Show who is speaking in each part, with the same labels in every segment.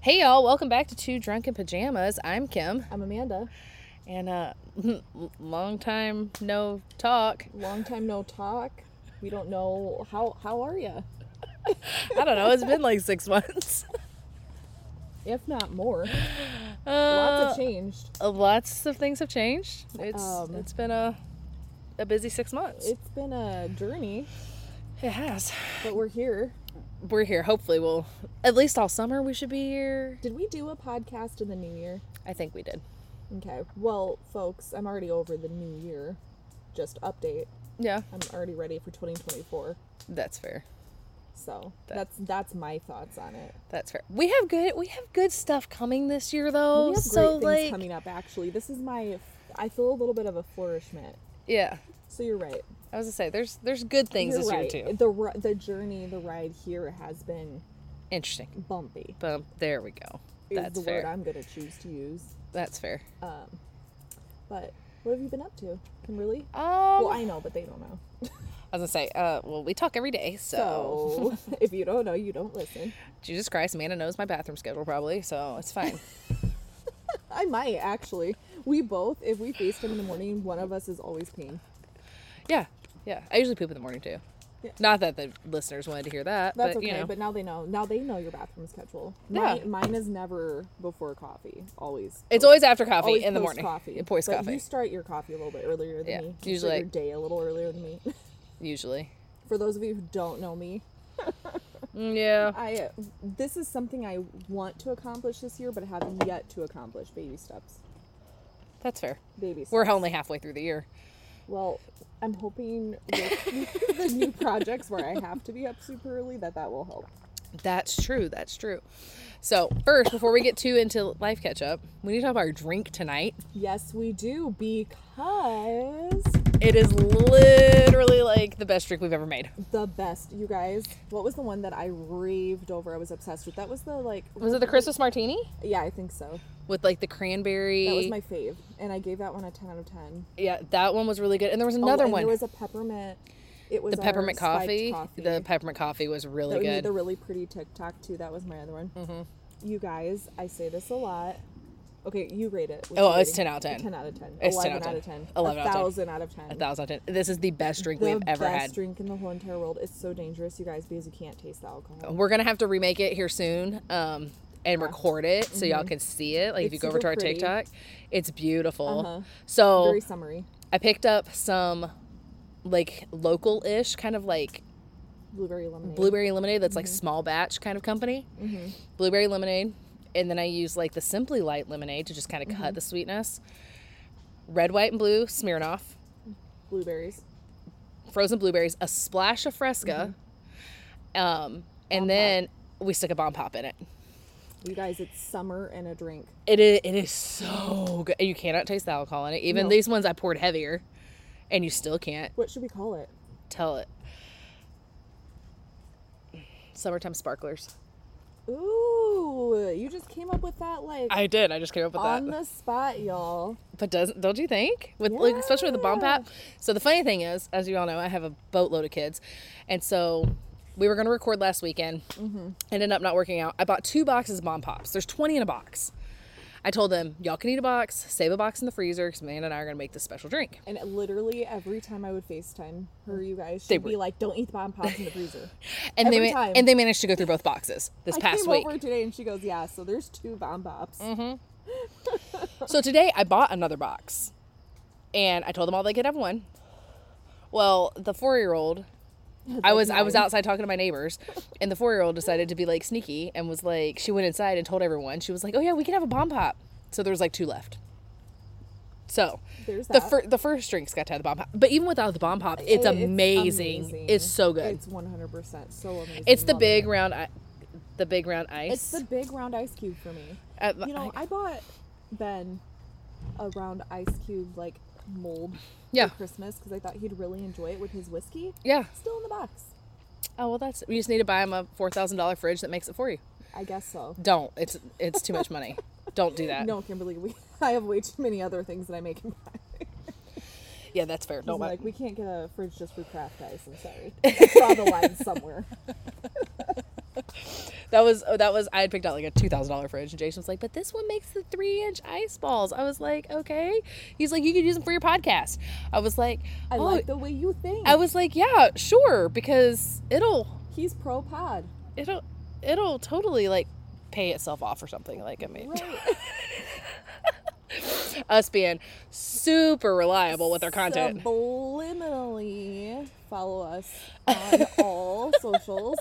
Speaker 1: Hey y'all, welcome back to Two Drunken Pajamas. I'm Kim,
Speaker 2: I'm Amanda.
Speaker 1: and uh, long time no talk.
Speaker 2: Long time no talk. We don't know how how are you?
Speaker 1: I don't know. It's been like six months.
Speaker 2: If not more. Lots
Speaker 1: Uh,
Speaker 2: have changed.
Speaker 1: uh, lots of things have changed. It's
Speaker 2: Um,
Speaker 1: it's been a a busy six months.
Speaker 2: It's been a journey,
Speaker 1: it has.
Speaker 2: but we're here.
Speaker 1: We're here. Hopefully, we'll at least all summer. We should be here.
Speaker 2: Did we do a podcast in the new year?
Speaker 1: I think we did.
Speaker 2: Okay. Well, folks, I'm already over the new year. Just update.
Speaker 1: Yeah,
Speaker 2: I'm already ready for 2024.
Speaker 1: that's fair.
Speaker 2: So
Speaker 1: That-
Speaker 2: that's that's my thoughts on it.
Speaker 1: That's fair. We have good. We have good stuff coming this year, though.
Speaker 2: we have great
Speaker 1: so
Speaker 2: things
Speaker 1: like,
Speaker 2: coming up. Actually, this is my. I feel a little bit of a flourishment.
Speaker 1: yeah.
Speaker 2: So you're right.
Speaker 1: I was gonna say, there's there's good things
Speaker 2: You're
Speaker 1: this
Speaker 2: right.
Speaker 1: year too.
Speaker 2: The the journey, the ride here has been
Speaker 1: Interesting.
Speaker 2: bumpy.
Speaker 1: But there we go. That's
Speaker 2: the
Speaker 1: fair.
Speaker 2: word I'm going to choose to use.
Speaker 1: That's fair.
Speaker 2: Um, but what have you been up to, Kimberly?
Speaker 1: Um,
Speaker 2: Well, I know, but they don't know.
Speaker 1: I was gonna say, uh, well, we talk every day, so,
Speaker 2: So if you don't know, you don't listen.
Speaker 1: Jesus Christ, Amanda knows my bathroom schedule probably, so it's fine.
Speaker 2: I might actually. We both, if we FaceTime in the morning, one of us is always peeing.
Speaker 1: yeah, yeah. I usually poop in the morning too.
Speaker 2: Yeah.
Speaker 1: Not that the listeners wanted to hear that,
Speaker 2: That's
Speaker 1: but
Speaker 2: okay,
Speaker 1: you know,
Speaker 2: but now they know. Now they know your bathroom schedule.
Speaker 1: Yeah.
Speaker 2: Mine, mine is never before coffee. Always.
Speaker 1: it's always after coffee
Speaker 2: always
Speaker 1: in the morning.
Speaker 2: Coffee.
Speaker 1: Post
Speaker 2: But
Speaker 1: coffee,
Speaker 2: You start your coffee a little bit earlier than
Speaker 1: Yeah,
Speaker 2: me. You
Speaker 1: usually
Speaker 2: start your day a little earlier than me.
Speaker 1: usually.
Speaker 2: For those of you who don't know me,
Speaker 1: Yeah,
Speaker 2: I uh, this is something I want to accomplish this year, but have yet to accomplish. Baby steps.
Speaker 1: that's fair.
Speaker 2: Baby steps.
Speaker 1: We're only halfway through the year.
Speaker 2: Well, I'm hoping with the new projects where I have to be up super early that that will help.
Speaker 1: That's true. That's true. So first, before we get too into life catch up, we need to talk about our drink tonight.
Speaker 2: Yes, we do because
Speaker 1: It is literally like best drink we've ever made.
Speaker 2: the best, you guys. What was the one that I raved over? I was obsessed with. That was the like.
Speaker 1: Was it the Christmas martini
Speaker 2: Yeah, I think so.
Speaker 1: with like the cranberry?
Speaker 2: That was my fave, and I gave that one a ten out of ten.
Speaker 1: Yeah, that one was really good. And there was
Speaker 2: Oh,
Speaker 1: another
Speaker 2: and
Speaker 1: one.
Speaker 2: There was a peppermint. It was
Speaker 1: the peppermint coffee.
Speaker 2: coffee.
Speaker 1: The peppermint coffee was really
Speaker 2: that we made
Speaker 1: good.
Speaker 2: the really pretty TikTok too. That was my other one. Mm-hmm. You guys, I say this a lot. Okay, you rate it. What's
Speaker 1: Oh, it's
Speaker 2: rating?
Speaker 1: 10 out of 10.
Speaker 2: Ten out of ten.
Speaker 1: It's 10
Speaker 2: Eleven
Speaker 1: out
Speaker 2: out
Speaker 1: of
Speaker 2: of
Speaker 1: 10. 11
Speaker 2: a
Speaker 1: out of 10.
Speaker 2: thousand out of ten.
Speaker 1: A thousand out of ten. This is the best drink
Speaker 2: the
Speaker 1: we've ever had.
Speaker 2: The best drink in the whole entire world. It's so dangerous, you guys, because you can't taste the alcohol.
Speaker 1: We're gonna have to remake it here soon, um, and record it so y'all can see it. Like if
Speaker 2: Mm-hmm.
Speaker 1: You go over to our
Speaker 2: pretty.
Speaker 1: TikTok, it's beautiful.
Speaker 2: Uh-huh.
Speaker 1: So
Speaker 2: Very summery.
Speaker 1: I picked up some like local-ish kind of like
Speaker 2: Blueberry lemonade.
Speaker 1: blueberry lemonade that's like
Speaker 2: Mm-hmm.
Speaker 1: small batch kind of company. Blueberry lemonade, and then I use like the Simply Light lemonade to just kind of
Speaker 2: Mm-hmm.
Speaker 1: cut the sweetness. Red, white, and blue Smirnoff,
Speaker 2: Blueberries.
Speaker 1: frozen blueberries, a splash of Fresca, um, and
Speaker 2: Mm-hmm. Bomb
Speaker 1: then we stick a bomb pop in it.
Speaker 2: You guys, it's summer and a drink.
Speaker 1: It is, it is so good. You cannot taste the alcohol in it. Even
Speaker 2: No.
Speaker 1: these ones I poured heavier, and you still can't
Speaker 2: What should we call it?
Speaker 1: tell it. Summertime sparklers.
Speaker 2: Ooh, you just came up with that like
Speaker 1: I did. I just came up with
Speaker 2: on
Speaker 1: that.
Speaker 2: On the spot, y'all.
Speaker 1: But doesn't don't you think? With like especially with the bomb
Speaker 2: Yeah.
Speaker 1: pop. So the funny thing is, as you all know, I have a boatload of kids, and so we were going to record last weekend.
Speaker 2: Mm-hmm.
Speaker 1: Ended up not working out. I bought two boxes of bomb pops. There's 20 in a box. I told them y'all can eat a box, save a box in the freezer because Amanda and I are going to make this special drink.
Speaker 2: And literally every time I would FaceTime her, mm. you guys,
Speaker 1: They
Speaker 2: she'd be
Speaker 1: were-
Speaker 2: like, "Don't eat the bomb pops in the freezer."
Speaker 1: And
Speaker 2: Every
Speaker 1: they ma-
Speaker 2: time.
Speaker 1: and they managed to go through both boxes this
Speaker 2: I
Speaker 1: past
Speaker 2: came
Speaker 1: week.
Speaker 2: over today and she goes, "Yeah, so there's two bomb pops." Mm-hmm.
Speaker 1: So today I bought another box, and I told them all they could have one. Well, the four-year-old, I was I was outside talking to my neighbors, and the four-year-old decided to be like sneaky and was like, she went inside and told everyone. She was like, "Oh yeah, we can have a bomb pop." So there was like two left. So
Speaker 2: There's
Speaker 1: the fir- the first drinks got to have the bomb pop, but even without the bomb pop, it's,
Speaker 2: It-
Speaker 1: amazing. It's so good.
Speaker 2: It's 100% so amazing.
Speaker 1: It's the
Speaker 2: Love
Speaker 1: big
Speaker 2: it.
Speaker 1: round, i- the big round ice.
Speaker 2: It's the big round ice cube for me.
Speaker 1: Uh,
Speaker 2: You know, I bought Ben a round ice cube like mold
Speaker 1: Yeah.
Speaker 2: for Christmas because I thought he'd really enjoy it with his whiskey.
Speaker 1: yeah.
Speaker 2: Still in the box.
Speaker 1: Oh well, that's we just need to buy him a four thousand dollar fridge that makes it for you.
Speaker 2: I guess so.
Speaker 1: Don't. It's it's too much money. Don't do that.
Speaker 2: No, Kimberly, we I have way too many other things that I make him buy.
Speaker 1: Yeah, that's fair. Buy.
Speaker 2: like, we can't get a fridge just for craft guys. I'm sorry. I draw the line somewhere.
Speaker 1: that was that was I had picked out like a two thousand dollar fridge, and Jason was like, "But this one makes the three inch ice balls." I was like, "Okay." He's like, "You could use them for your podcast." I was like,
Speaker 2: I
Speaker 1: "Oh."
Speaker 2: like the way you think.
Speaker 1: I was like, "Yeah, sure," because it'll
Speaker 2: He's pro pod.
Speaker 1: it'll it'll totally like pay itself off or something. Like I mean,
Speaker 2: Right.
Speaker 1: us being super reliable with our content.
Speaker 2: Subliminally follow us on all socials.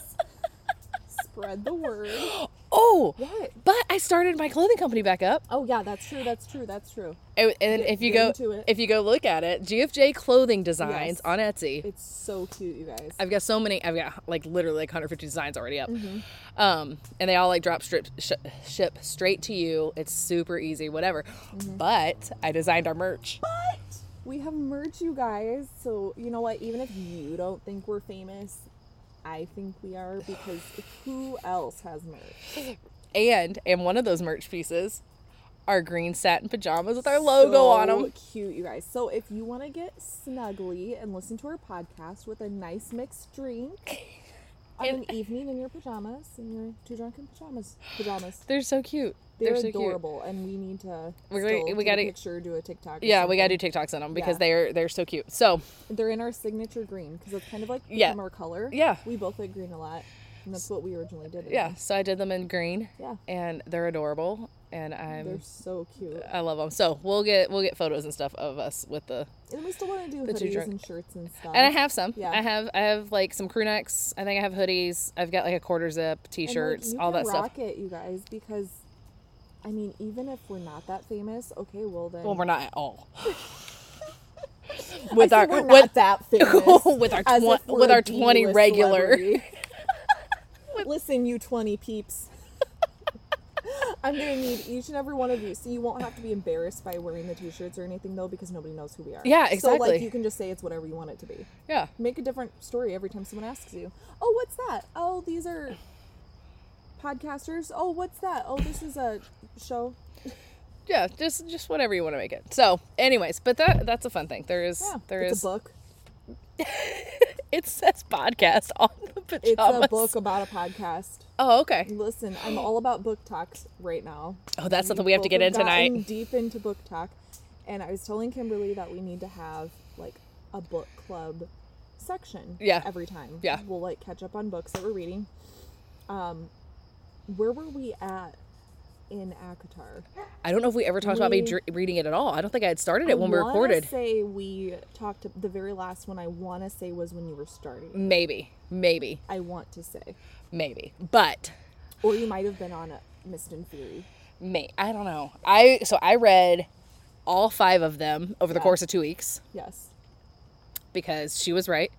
Speaker 2: Spread the word.
Speaker 1: Oh,
Speaker 2: What?
Speaker 1: but I started my clothing company back up.
Speaker 2: Oh yeah, that's true. That's true. That's true.
Speaker 1: And, and
Speaker 2: Get-
Speaker 1: if you go if you go look at it, GFJ Clothing Designs
Speaker 2: Yes.
Speaker 1: on Etsy.
Speaker 2: It's so cute, you guys.
Speaker 1: I've got so many. I've got like literally like 150 designs already up,
Speaker 2: Mm-hmm.
Speaker 1: um, and they all like drop strip sh- ship straight to you. It's super easy, whatever.
Speaker 2: Mm-hmm.
Speaker 1: But I designed our merch.
Speaker 2: But we have merch, you guys. So you know what? Even if you don't think we're famous, I think we are because who else has merch?
Speaker 1: And and one of those merch pieces are green satin pajamas with our logo on them.
Speaker 2: Cute, you guys. So if you want to get snuggly and listen to our podcast with a nice mixed drink on an evening in your pajamas, in your two drunken pajamas, pajamas.
Speaker 1: They're so cute.
Speaker 2: They're,
Speaker 1: They're, so
Speaker 2: adorable, and we need to.
Speaker 1: We're gonna- we
Speaker 2: take a
Speaker 1: gotta-
Speaker 2: picture, do a TikTok.
Speaker 1: cute. Yeah, we gotta do TikToks on them because
Speaker 2: Yeah.
Speaker 1: they're they're so cute. So
Speaker 2: They're in our signature green because it's kind of like
Speaker 1: Yeah.
Speaker 2: our color.
Speaker 1: Yeah.
Speaker 2: we both like green a lot, and that's what we originally did.
Speaker 1: yeah, so I did them in green,
Speaker 2: yeah,
Speaker 1: and they're adorable, and I'm.
Speaker 2: they're so cute.
Speaker 1: I love them. So we'll get we'll get photos and stuff of us with the
Speaker 2: And we still want to do
Speaker 1: The
Speaker 2: hoodies and shirts and stuff.
Speaker 1: And I have some.
Speaker 2: Yeah.
Speaker 1: I have I have like some crew necks. I think I have hoodies. I've got like a quarter zip,
Speaker 2: And, like,
Speaker 1: t-shirts, all that stuff.
Speaker 2: rock it, you guys, because I mean, even if we're not that famous, okay, well then.
Speaker 1: Well, we're not at all. With our
Speaker 2: we're
Speaker 1: with
Speaker 2: that famous.
Speaker 1: with our
Speaker 2: as
Speaker 1: twen-
Speaker 2: if we're
Speaker 1: with our 20 regular.
Speaker 2: Listen, you 20 peeps. I'm gonna need each and every one of you, so you won't have to be embarrassed by wearing the t-shirts or anything, though, because nobody knows who we are.
Speaker 1: Yeah, exactly.
Speaker 2: So like, you can just say it's whatever you want it to be.
Speaker 1: yeah.
Speaker 2: Make a different story every time someone asks you. Oh, what's that? Oh, these are podcasters. Oh, what's that? Oh, this is a show.
Speaker 1: Yeah, just just whatever you want to make it. So, anyways, but that that's a fun thing. There is
Speaker 2: Yeah,
Speaker 1: there
Speaker 2: it's
Speaker 1: is
Speaker 2: a book.
Speaker 1: it says podcast on the
Speaker 2: It's a book about a podcast.
Speaker 1: Oh, okay.
Speaker 2: Listen, I'm all about book talks right now.
Speaker 1: Oh, that's something we have to get in tonight.
Speaker 2: Deep into book talk, and I was telling Kimberly that we need to have like a book club section.
Speaker 1: Yeah.
Speaker 2: Every time.
Speaker 1: Yeah.
Speaker 2: We'll like catch up on books that we're reading. Um, where were we at in ACOTAR?
Speaker 1: I don't know if we ever talked about me dr- reading it at all. I don't think I had started it
Speaker 2: I
Speaker 1: when we recorded.
Speaker 2: Say we talked. The very last one I want to say was when you were starting.
Speaker 1: Maybe, maybe,
Speaker 2: I want to say,
Speaker 1: maybe, but
Speaker 2: or you might have been on a Mist and Fury.
Speaker 1: May I don't know. I so I read all five of them over the course of two weeks
Speaker 2: Yes,
Speaker 1: because she was right.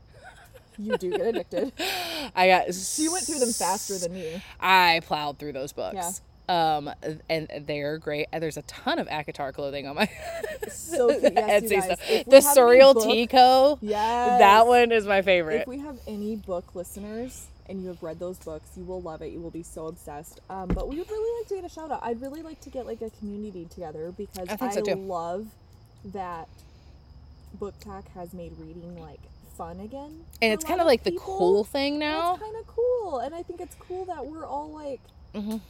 Speaker 2: You do get addicted.
Speaker 1: I got
Speaker 2: you went through them faster than me.
Speaker 1: I plowed through those books. Um, and they're great. And There's a ton of ACOTAR clothing on my
Speaker 2: So. Yes,
Speaker 1: Etsy stuff. The Surreal
Speaker 2: book-
Speaker 1: Tico.
Speaker 2: Yes.
Speaker 1: That one is my favorite.
Speaker 2: If we have any book listeners and you have read those books, you will love it. You will be so obsessed. Um, but we would really like to get a shout out. I'd really like to get like a community together because
Speaker 1: I
Speaker 2: I,
Speaker 1: so,
Speaker 2: love that BookTok has made reading like fun again.
Speaker 1: and it's kind of like the cool thing
Speaker 2: And
Speaker 1: now.
Speaker 2: It's kind of cool, and I think it's cool that we're all like
Speaker 1: Mhm.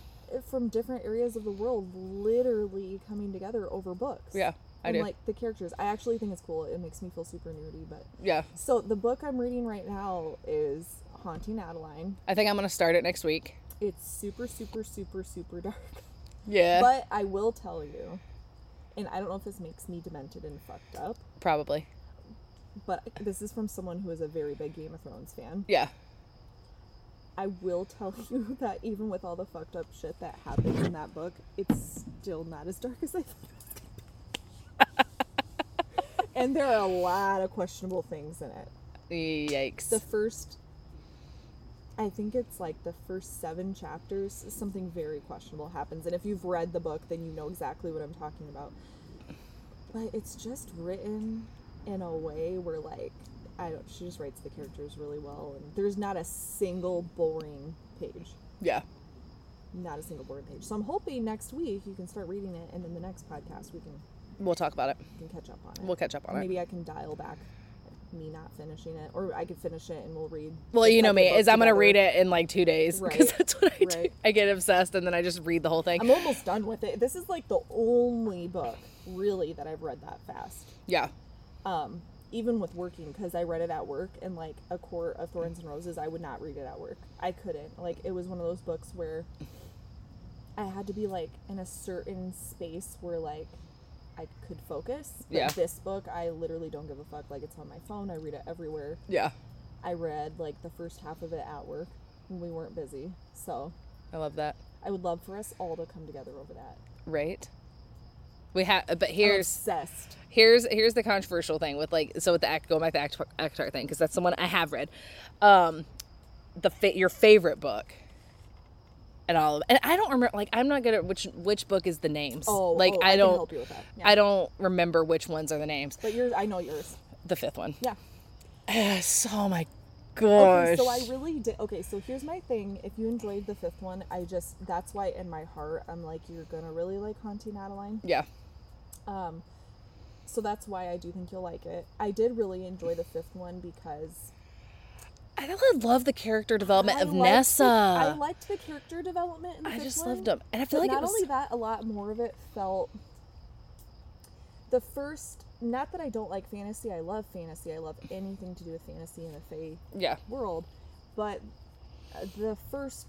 Speaker 2: from different areas of the world, literally coming together over books.
Speaker 1: Yeah, I
Speaker 2: and
Speaker 1: do.
Speaker 2: like the characters. I actually think it's cool. It makes me feel super nerdy, but
Speaker 1: yeah,
Speaker 2: so the book I'm reading right now is Haunting Adeline.
Speaker 1: I think I'm gonna start it next week.
Speaker 2: It's super, super, super, super dark.
Speaker 1: Yeah,
Speaker 2: But I will tell you, and I don't know if this makes me demented and fucked up,
Speaker 1: probably.
Speaker 2: But this is from someone who is a very big Game of Thrones fan.
Speaker 1: Yeah,
Speaker 2: I will tell you that even with all the fucked up shit that happens in that book, it's still not as dark as I thought it was gonna be. and there are a lot of questionable things in it.
Speaker 1: yikes.
Speaker 2: The first, I think it's like the first seven chapters, something very questionable happens. And if you've read the book, then you know exactly what I'm talking about. But it's just written in a way where, like, I don't, she just writes the characters really well. And there's not a single boring page.
Speaker 1: yeah,
Speaker 2: Not a single boring page. So I'm hoping next week you can start reading it, and then the next podcast we can,
Speaker 1: we'll talk about it.
Speaker 2: We can catch up on it.
Speaker 1: We'll catch up on it.
Speaker 2: Maybe I can dial back me not finishing it, or I could finish it and we'll read.
Speaker 1: Well, you know me, is I'm gonna read it in like two days because
Speaker 2: Right,
Speaker 1: that's what I do.
Speaker 2: right.
Speaker 1: I get obsessed and then I just read the whole thing.
Speaker 2: I'm almost done with it. This is like the only book really that I've read that fast.
Speaker 1: yeah,
Speaker 2: Um, even with working, because I read it at work, and like a Court of Thorns and Roses, I would not read it at work. I couldn't. Like it was one of those books where I had to be like in a certain space where like I could focus. But
Speaker 1: Yeah.
Speaker 2: This book, I literally don't give a fuck. Like it's on my phone. I read it everywhere.
Speaker 1: yeah,
Speaker 2: I read like the first half of it at work when we weren't busy. So
Speaker 1: I love that.
Speaker 2: I would love for us all to come together over that.
Speaker 1: Right. We have, but
Speaker 2: I'm
Speaker 1: here's
Speaker 2: obsessed.
Speaker 1: here's here's the controversial thing with like so with the act going back to act Avatar thing because that's the one I have read. Um, the fa- your favorite book. And all of and I don't remember like I'm not good at which which book is the names.
Speaker 2: Oh,
Speaker 1: like
Speaker 2: oh,
Speaker 1: I,
Speaker 2: can
Speaker 1: don't
Speaker 2: help you with that. Yeah.
Speaker 1: I don't remember which ones are the names.
Speaker 2: But yours, I know yours.
Speaker 1: The fifth one.
Speaker 2: Yeah.
Speaker 1: Yes. Oh my gosh.
Speaker 2: Okay, so I really did. Okay, so here's my thing. If you enjoyed the fifth one, I just that's why in my heart I'm like you're gonna really like Haunting Adeline.
Speaker 1: yeah.
Speaker 2: Um, so that's why I do think you'll like it. I did really enjoy the fifth one because
Speaker 1: I really love the character development
Speaker 2: I
Speaker 1: of Nesta.
Speaker 2: The, I liked the character development in the
Speaker 1: I just
Speaker 2: one,
Speaker 1: loved them, and I feel like
Speaker 2: not
Speaker 1: was
Speaker 2: only that, a lot more of it felt. The first, not that I don't like fantasy. I love fantasy. I love anything to do with fantasy and the fae
Speaker 1: yeah,
Speaker 2: world, but uh, the first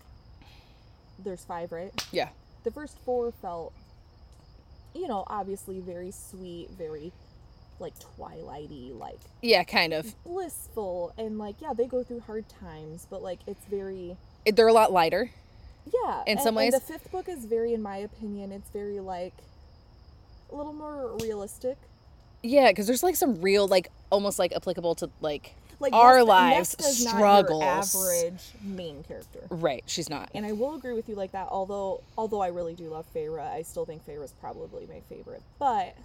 Speaker 2: there's five, right?
Speaker 1: yeah,
Speaker 2: The first four felt, you know, obviously very sweet, very like twilighty, like
Speaker 1: yeah, kind of.
Speaker 2: blissful, and like yeah, they go through hard times, but like it's very
Speaker 1: It- They're a lot lighter.
Speaker 2: yeah.
Speaker 1: In
Speaker 2: and-
Speaker 1: some ways-
Speaker 2: the fifth book is very, in my opinion, it's very like a little more realistic.
Speaker 1: Yeah, because there's like some real, like almost like applicable to like
Speaker 2: Like
Speaker 1: our
Speaker 2: Nesta-
Speaker 1: lives
Speaker 2: Nesta's not your
Speaker 1: struggles.
Speaker 2: average main character.
Speaker 1: Right, she's not.
Speaker 2: And I will agree with you like that. Although, although I really do love Feyre, I still think is probably my favorite. But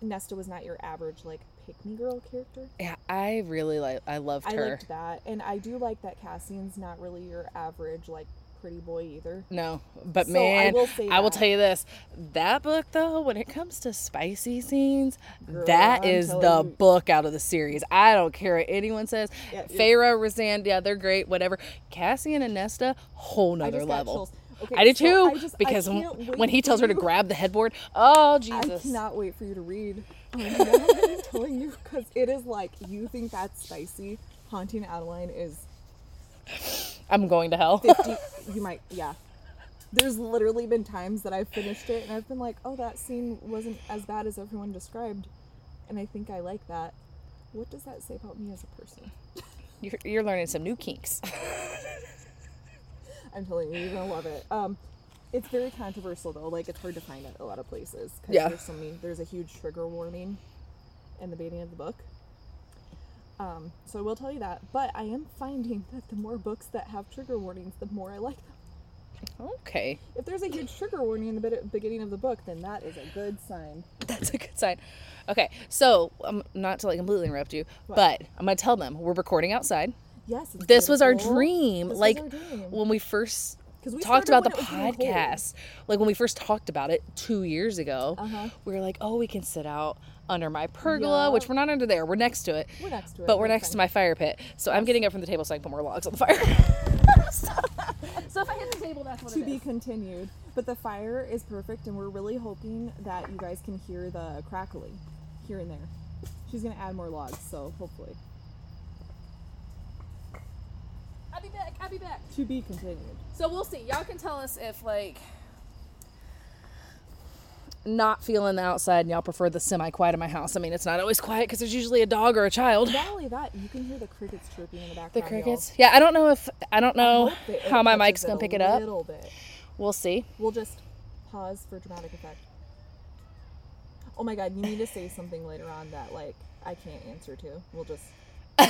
Speaker 2: Nesta was not your average like pick me girl character.
Speaker 1: Yeah, I really like. I loved
Speaker 2: I
Speaker 1: her.
Speaker 2: I liked that, and I do like that Cassian's not really your average like pretty boy either.
Speaker 1: No, but
Speaker 2: So, I
Speaker 1: man,
Speaker 2: will say
Speaker 1: I will tell you this: that book, though, when it comes to spicy scenes,
Speaker 2: Girl,
Speaker 1: that
Speaker 2: I'm
Speaker 1: is the
Speaker 2: you.
Speaker 1: book out of the series. I don't care what anyone says.
Speaker 2: Yeah,
Speaker 1: Feyre, Rhysand, yeah, they're great. Whatever. Cassian and Nesta, whole
Speaker 2: I
Speaker 1: nother level.
Speaker 2: Okay,
Speaker 1: I did
Speaker 2: so
Speaker 1: too
Speaker 2: I just-
Speaker 1: because when,
Speaker 2: can't wait
Speaker 1: when he tells her to grab the headboard, oh Jesus!
Speaker 2: I cannot wait for you to read. I'm telling you because it is like you think that's spicy. Haunting Adeline is
Speaker 1: I'm going to hell.
Speaker 2: 50 you might yeah. There's literally been times that i've finished it and i've been like oh that scene wasn't as bad as everyone described. And i think i like that. What does that say about me as a person?
Speaker 1: You're, you're learning some new kinks.
Speaker 2: i'm telling you you're gonna love it. Um it's very controversial though. Like it's hard to find at a lot of places 'cause
Speaker 1: Yeah.
Speaker 2: there's so many there's a huge trigger warning in the beginning of the book um, so I will tell you that, but I am finding that the more books that have trigger warnings, the more I like them.
Speaker 1: Okay,
Speaker 2: If there's a huge trigger warning in the beginning of the book, then that is a good sign.
Speaker 1: that's a good sign. Okay, so um, not to like completely interrupt you,
Speaker 2: What?
Speaker 1: but I'm gonna tell them we're recording outside.
Speaker 2: Yes, it's
Speaker 1: This was our dream.
Speaker 2: This
Speaker 1: like
Speaker 2: our dream.
Speaker 1: when we first
Speaker 2: we
Speaker 1: talked about the
Speaker 2: really
Speaker 1: podcast, like when we first talked about it two years ago,
Speaker 2: Uh-huh.
Speaker 1: we were like, oh, we can sit out under my pergola, which we're not under there. We're next to it.
Speaker 2: We're next to it.
Speaker 1: But we're next to my fire pit. So I'm getting up from the table so I can put more logs on the fire. so, so if I hit the table, that's what it is.
Speaker 2: to be
Speaker 1: is.
Speaker 2: continued. But the fire is perfect, and we're really hoping that you guys can hear the crackling here and there. She's gonna add more logs, so hopefully
Speaker 1: I'll be back. I'll be back.
Speaker 2: to be continued.
Speaker 1: So we'll see. Y'all can tell us if like not feeling the outside and y'all prefer the semi-quiet of my house. I mean, it's not always quiet because there's usually a dog or a child.
Speaker 2: Not only that, you can hear the crickets chirping in the
Speaker 1: The
Speaker 2: background. y'all.
Speaker 1: crickets. Yeah, I don't know if I don't know
Speaker 2: it
Speaker 1: how my mic's gonna pick it up.
Speaker 2: Little bit.
Speaker 1: We'll see.
Speaker 2: We'll just pause for dramatic effect. Oh my god, you need to say something later on that like I can't answer to. We'll just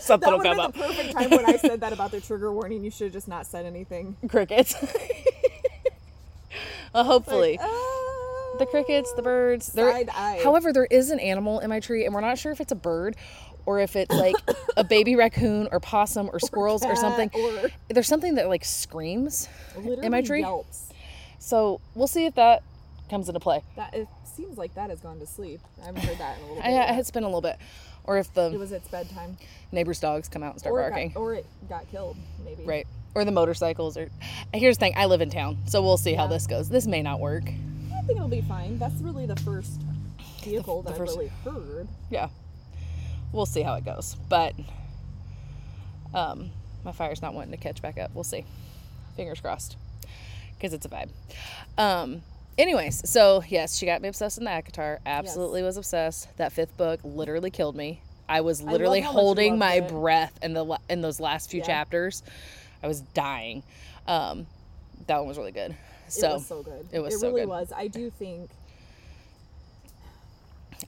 Speaker 1: Something
Speaker 2: that
Speaker 1: will come up.
Speaker 2: the perfect time when I said that about the trigger warning. You should have just not said anything.
Speaker 1: Crickets. hopefully.
Speaker 2: Like,
Speaker 1: the crickets, the birds. There,
Speaker 2: Side eye.
Speaker 1: however, there is an animal in my tree, and we're not sure if it's a bird or if it's like a baby raccoon or possum or squirrels or,
Speaker 2: cat
Speaker 1: something.
Speaker 2: or-
Speaker 1: There's something that like screams in my tree.
Speaker 2: Yelps.
Speaker 1: So we'll see if that comes into play.
Speaker 2: That it seems like that has gone to sleep. I haven't heard that in a little bit.
Speaker 1: I, it's been a little bit, or if the
Speaker 2: it was its bedtime,
Speaker 1: neighbors' dogs come out and start
Speaker 2: or
Speaker 1: barking.
Speaker 2: got, or it got killed. Maybe.
Speaker 1: Right. Or the motorcycles or here's the thing, I live in town, so we'll see how this goes. This may not work.
Speaker 2: I think it'll be fine. That's really the first vehicle
Speaker 1: the
Speaker 2: that
Speaker 1: first-
Speaker 2: I've really heard.
Speaker 1: Yeah. We'll see how it goes. But um my fire's not wanting to catch back up. We'll see. Fingers crossed. Cuz it's a vibe. Um anyways, so yes, she got me obsessed in the ACOTAR. Absolutely was obsessed. That fifth book literally killed me. I was literally
Speaker 2: you
Speaker 1: holding my
Speaker 2: it.
Speaker 1: breath in the in those last few
Speaker 2: Yeah.
Speaker 1: chapters. I was dying. Um that one was really good. So,
Speaker 2: it was so good.
Speaker 1: it was
Speaker 2: It
Speaker 1: so
Speaker 2: really
Speaker 1: good.
Speaker 2: was. I do think.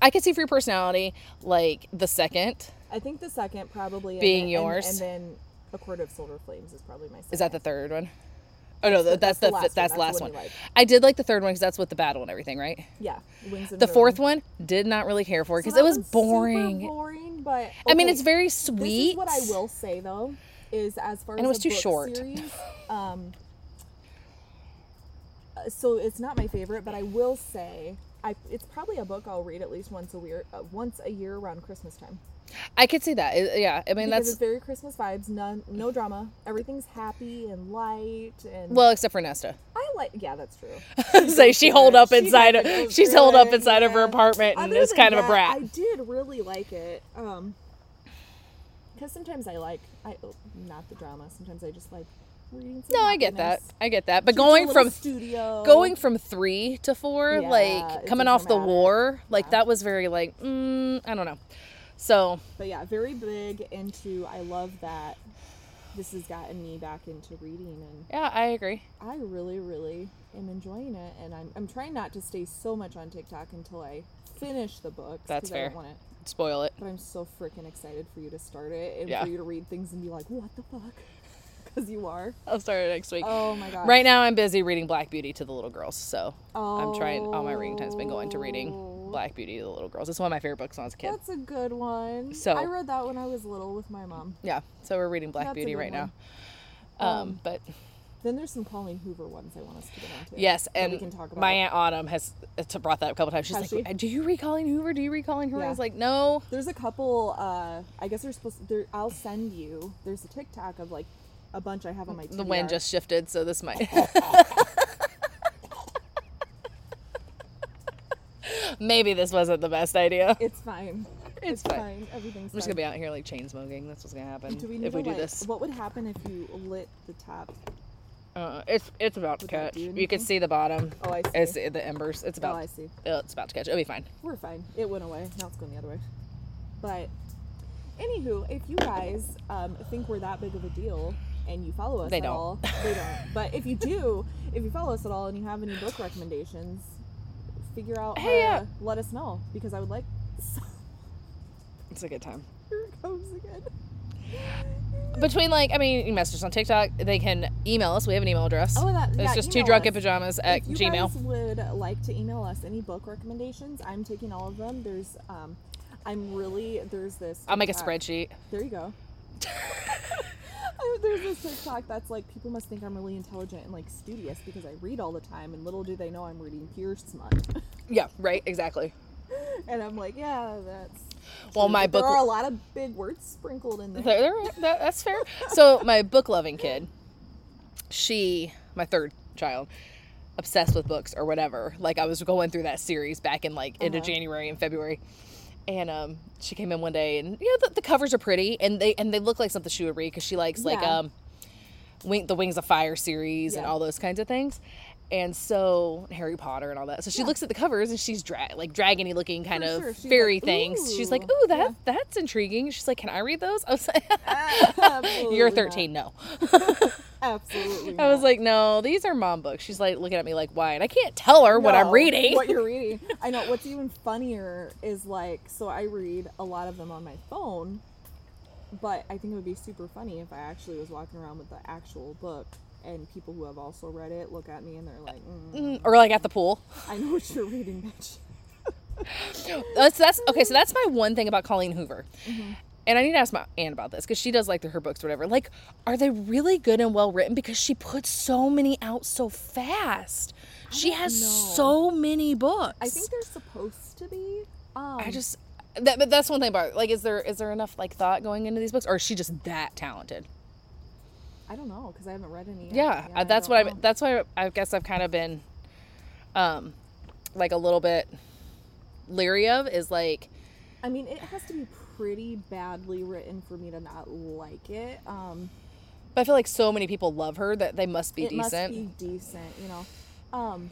Speaker 1: I could see for your personality, like the second.
Speaker 2: I think the second probably
Speaker 1: Being
Speaker 2: and-
Speaker 1: yours.
Speaker 2: and, then a Court of Silver Flames is probably my. Second.
Speaker 1: Is that the third one? Oh no, that's,
Speaker 2: that's
Speaker 1: the,
Speaker 2: last one.
Speaker 1: that's the last
Speaker 2: That's
Speaker 1: one.
Speaker 2: one like.
Speaker 1: I did like the third one because that's with the battle and everything, right?
Speaker 2: Yeah,
Speaker 1: The fourth one did not really care for because
Speaker 2: that
Speaker 1: it was boring.
Speaker 2: boring, but
Speaker 1: I mean, it's very
Speaker 2: This
Speaker 1: sweet.
Speaker 2: is what I will say though, is as far
Speaker 1: And it was too short.
Speaker 2: Series, um, uh, so it's not my favorite, but I will say I it's probably a book I'll read at least once a year, uh, once a year around Christmas time.
Speaker 1: I could see that. It- yeah, I mean
Speaker 2: because
Speaker 1: that's
Speaker 2: it's very Christmas vibes, none, no drama. Everything's happy and light, and
Speaker 1: well, except for Nesta.
Speaker 2: I like. Yeah, that's true.
Speaker 1: Say she holed up
Speaker 2: She
Speaker 1: inside.
Speaker 2: kinda
Speaker 1: she's holed up inside of her apartment and
Speaker 2: Other
Speaker 1: is kind of a brat.
Speaker 2: I did really like it. Um, because sometimes I like I oh, not the drama. Sometimes I just like
Speaker 1: no, I get that. I get that. But going from
Speaker 2: studio,
Speaker 1: going from three to four,
Speaker 2: Yeah,
Speaker 1: like coming off the war, like
Speaker 2: Yeah.
Speaker 1: that was very like mm, I don't know. So
Speaker 2: but yeah, very big into. I love that. This has gotten me back into reading, and
Speaker 1: yeah, I agree.
Speaker 2: I really, really am enjoying it. And I'm I'm trying not to stay so much on TikTok until I finish the books.
Speaker 1: That's
Speaker 2: I
Speaker 1: fair.
Speaker 2: don't want it.
Speaker 1: Spoil it.
Speaker 2: But I'm so freaking excited for you to start it and
Speaker 1: Yeah.
Speaker 2: for you to read things and be like, what the fuck? Because you are.
Speaker 1: I'll start it next week.
Speaker 2: Oh my god.
Speaker 1: Right now, I'm busy reading Black Beauty to the little girls, so
Speaker 2: Oh,
Speaker 1: I'm trying. All my reading time's been going to reading Black Beauty to the little girls. It's one of my favorite books when I was a kid.
Speaker 2: That's a good one.
Speaker 1: So-
Speaker 2: I read that when I was little with my mom.
Speaker 1: Yeah, so we're reading Black
Speaker 2: That's
Speaker 1: Beauty right now. Um,
Speaker 2: Um,
Speaker 1: but
Speaker 2: Then there's some Colleen Hoover ones I want us to get onto.
Speaker 1: yes, and
Speaker 2: we can talk about.
Speaker 1: my aunt Autumn has brought that up a couple times. She's
Speaker 2: Has
Speaker 1: like,
Speaker 2: she?
Speaker 1: "Do you read Colleen Hoover? Do you read Colleen Hoover?" I was like, "No."
Speaker 2: There's a couple. Uh, I guess they're supposed. To, there, I'll send you. There's a TikTok of like a bunch I have on my.
Speaker 1: The wind just shifted, so this might. Maybe this wasn't the best idea.
Speaker 2: It's fine.
Speaker 1: It's fine.
Speaker 2: Everything's
Speaker 1: I'm just
Speaker 2: fine.
Speaker 1: gonna be out here like chain smoking. That's what's gonna happen
Speaker 2: Do we
Speaker 1: if we
Speaker 2: to,
Speaker 1: do this.
Speaker 2: What would happen if you lit the top?
Speaker 1: Uh, it's it's about to
Speaker 2: Would that
Speaker 1: catch. You can see the bottom.
Speaker 2: Oh, I see.
Speaker 1: It's the embers. It's about.
Speaker 2: oh,
Speaker 1: about.
Speaker 2: I see.
Speaker 1: it's about to catch. It'll be fine.
Speaker 2: We're fine. It went away. Now it's going the other way. But, anywho, if you guys um, think we're that big of a deal and you follow us
Speaker 1: They
Speaker 2: at
Speaker 1: don't.
Speaker 2: all, they don't. But if you do, if you follow us at all and you have any book recommendations, figure out
Speaker 1: Hey,
Speaker 2: how
Speaker 1: yeah.
Speaker 2: to let us know because I would like.
Speaker 1: It's a good time.
Speaker 2: Here it comes again.
Speaker 1: Between like, I mean, you message us on TikTok. They can email us. We have an email address.
Speaker 2: Oh, that,
Speaker 1: it's
Speaker 2: yeah,
Speaker 1: just two
Speaker 2: email
Speaker 1: drunk in pajamas at
Speaker 2: if you
Speaker 1: Gmail.
Speaker 2: guys would like to email us any book recommendations, I'm taking all of them. There's, um, I'm really there's this.
Speaker 1: I'll make a
Speaker 2: TikTok-
Speaker 1: spreadsheet.
Speaker 2: There you go. There's this TikTok that's like people must think I'm really intelligent and like studious because I read all the time, and little do they know I'm reading pure smut.
Speaker 1: Yeah, right. Exactly.
Speaker 2: and I'm like, yeah, that's.
Speaker 1: Well, my book-
Speaker 2: There are a lot of big words sprinkled in there.
Speaker 1: There- that- that's fair. So my book loving kid, she, my third child, obsessed with books or whatever. Like I was going through that series back in like into
Speaker 2: Uh-huh.
Speaker 1: January and February, and um, she came in one day and you know the, the covers are pretty and they and they look like something she would read because she likes like um, Wing, the Wings of Fire series and all those kinds of things. And so Harry Potter and all that. So she
Speaker 2: Yeah.
Speaker 1: looks at the covers and she's dra- like dragony looking kind
Speaker 2: For
Speaker 1: of
Speaker 2: sure.
Speaker 1: Fairy
Speaker 2: like,
Speaker 1: things. She's like,
Speaker 2: "Ooh."
Speaker 1: "Ooh, that
Speaker 2: Yeah.
Speaker 1: that's intriguing." She's like, "Can I read those?" I was like, "You're
Speaker 2: not.
Speaker 1: 13, no."
Speaker 2: Absolutely.
Speaker 1: I was
Speaker 2: not.
Speaker 1: like, "No, these are mom books." She's like looking at me like, "Why?" And I can't tell her what I'm reading.
Speaker 2: What you're reading. I know. What's even funnier is like, so I read a lot of them on my phone, but I think it would be super funny if I actually was walking around with the actual book and people who have also read it look at me and they're like, mm,
Speaker 1: Mm, or like at the pool.
Speaker 2: I know what you're reading, bitch.
Speaker 1: That's that's okay. So that's my one thing about Colleen Hoover.
Speaker 2: Mm-hmm.
Speaker 1: and I need to ask my aunt about this because she does like her books, or whatever. Like, are they really good and well written? Because she puts so many out so fast. She
Speaker 2: don't
Speaker 1: has
Speaker 2: know.
Speaker 1: so many books.
Speaker 2: I think they're supposed to be. Um,
Speaker 1: I just that, but that's one thing about it. like is there is there enough like thought going into these books or is she just that talented?
Speaker 2: I don't know because I haven't read any. Yet.
Speaker 1: Yeah, uh, that's what I that's why I guess I've kind of been um like a little bit leery of is like
Speaker 2: I mean, it has to be pretty badly written for me to not like it. Um,
Speaker 1: but I feel like so many people love her that they must be
Speaker 2: it
Speaker 1: decent.
Speaker 2: must be decent, you know. Um,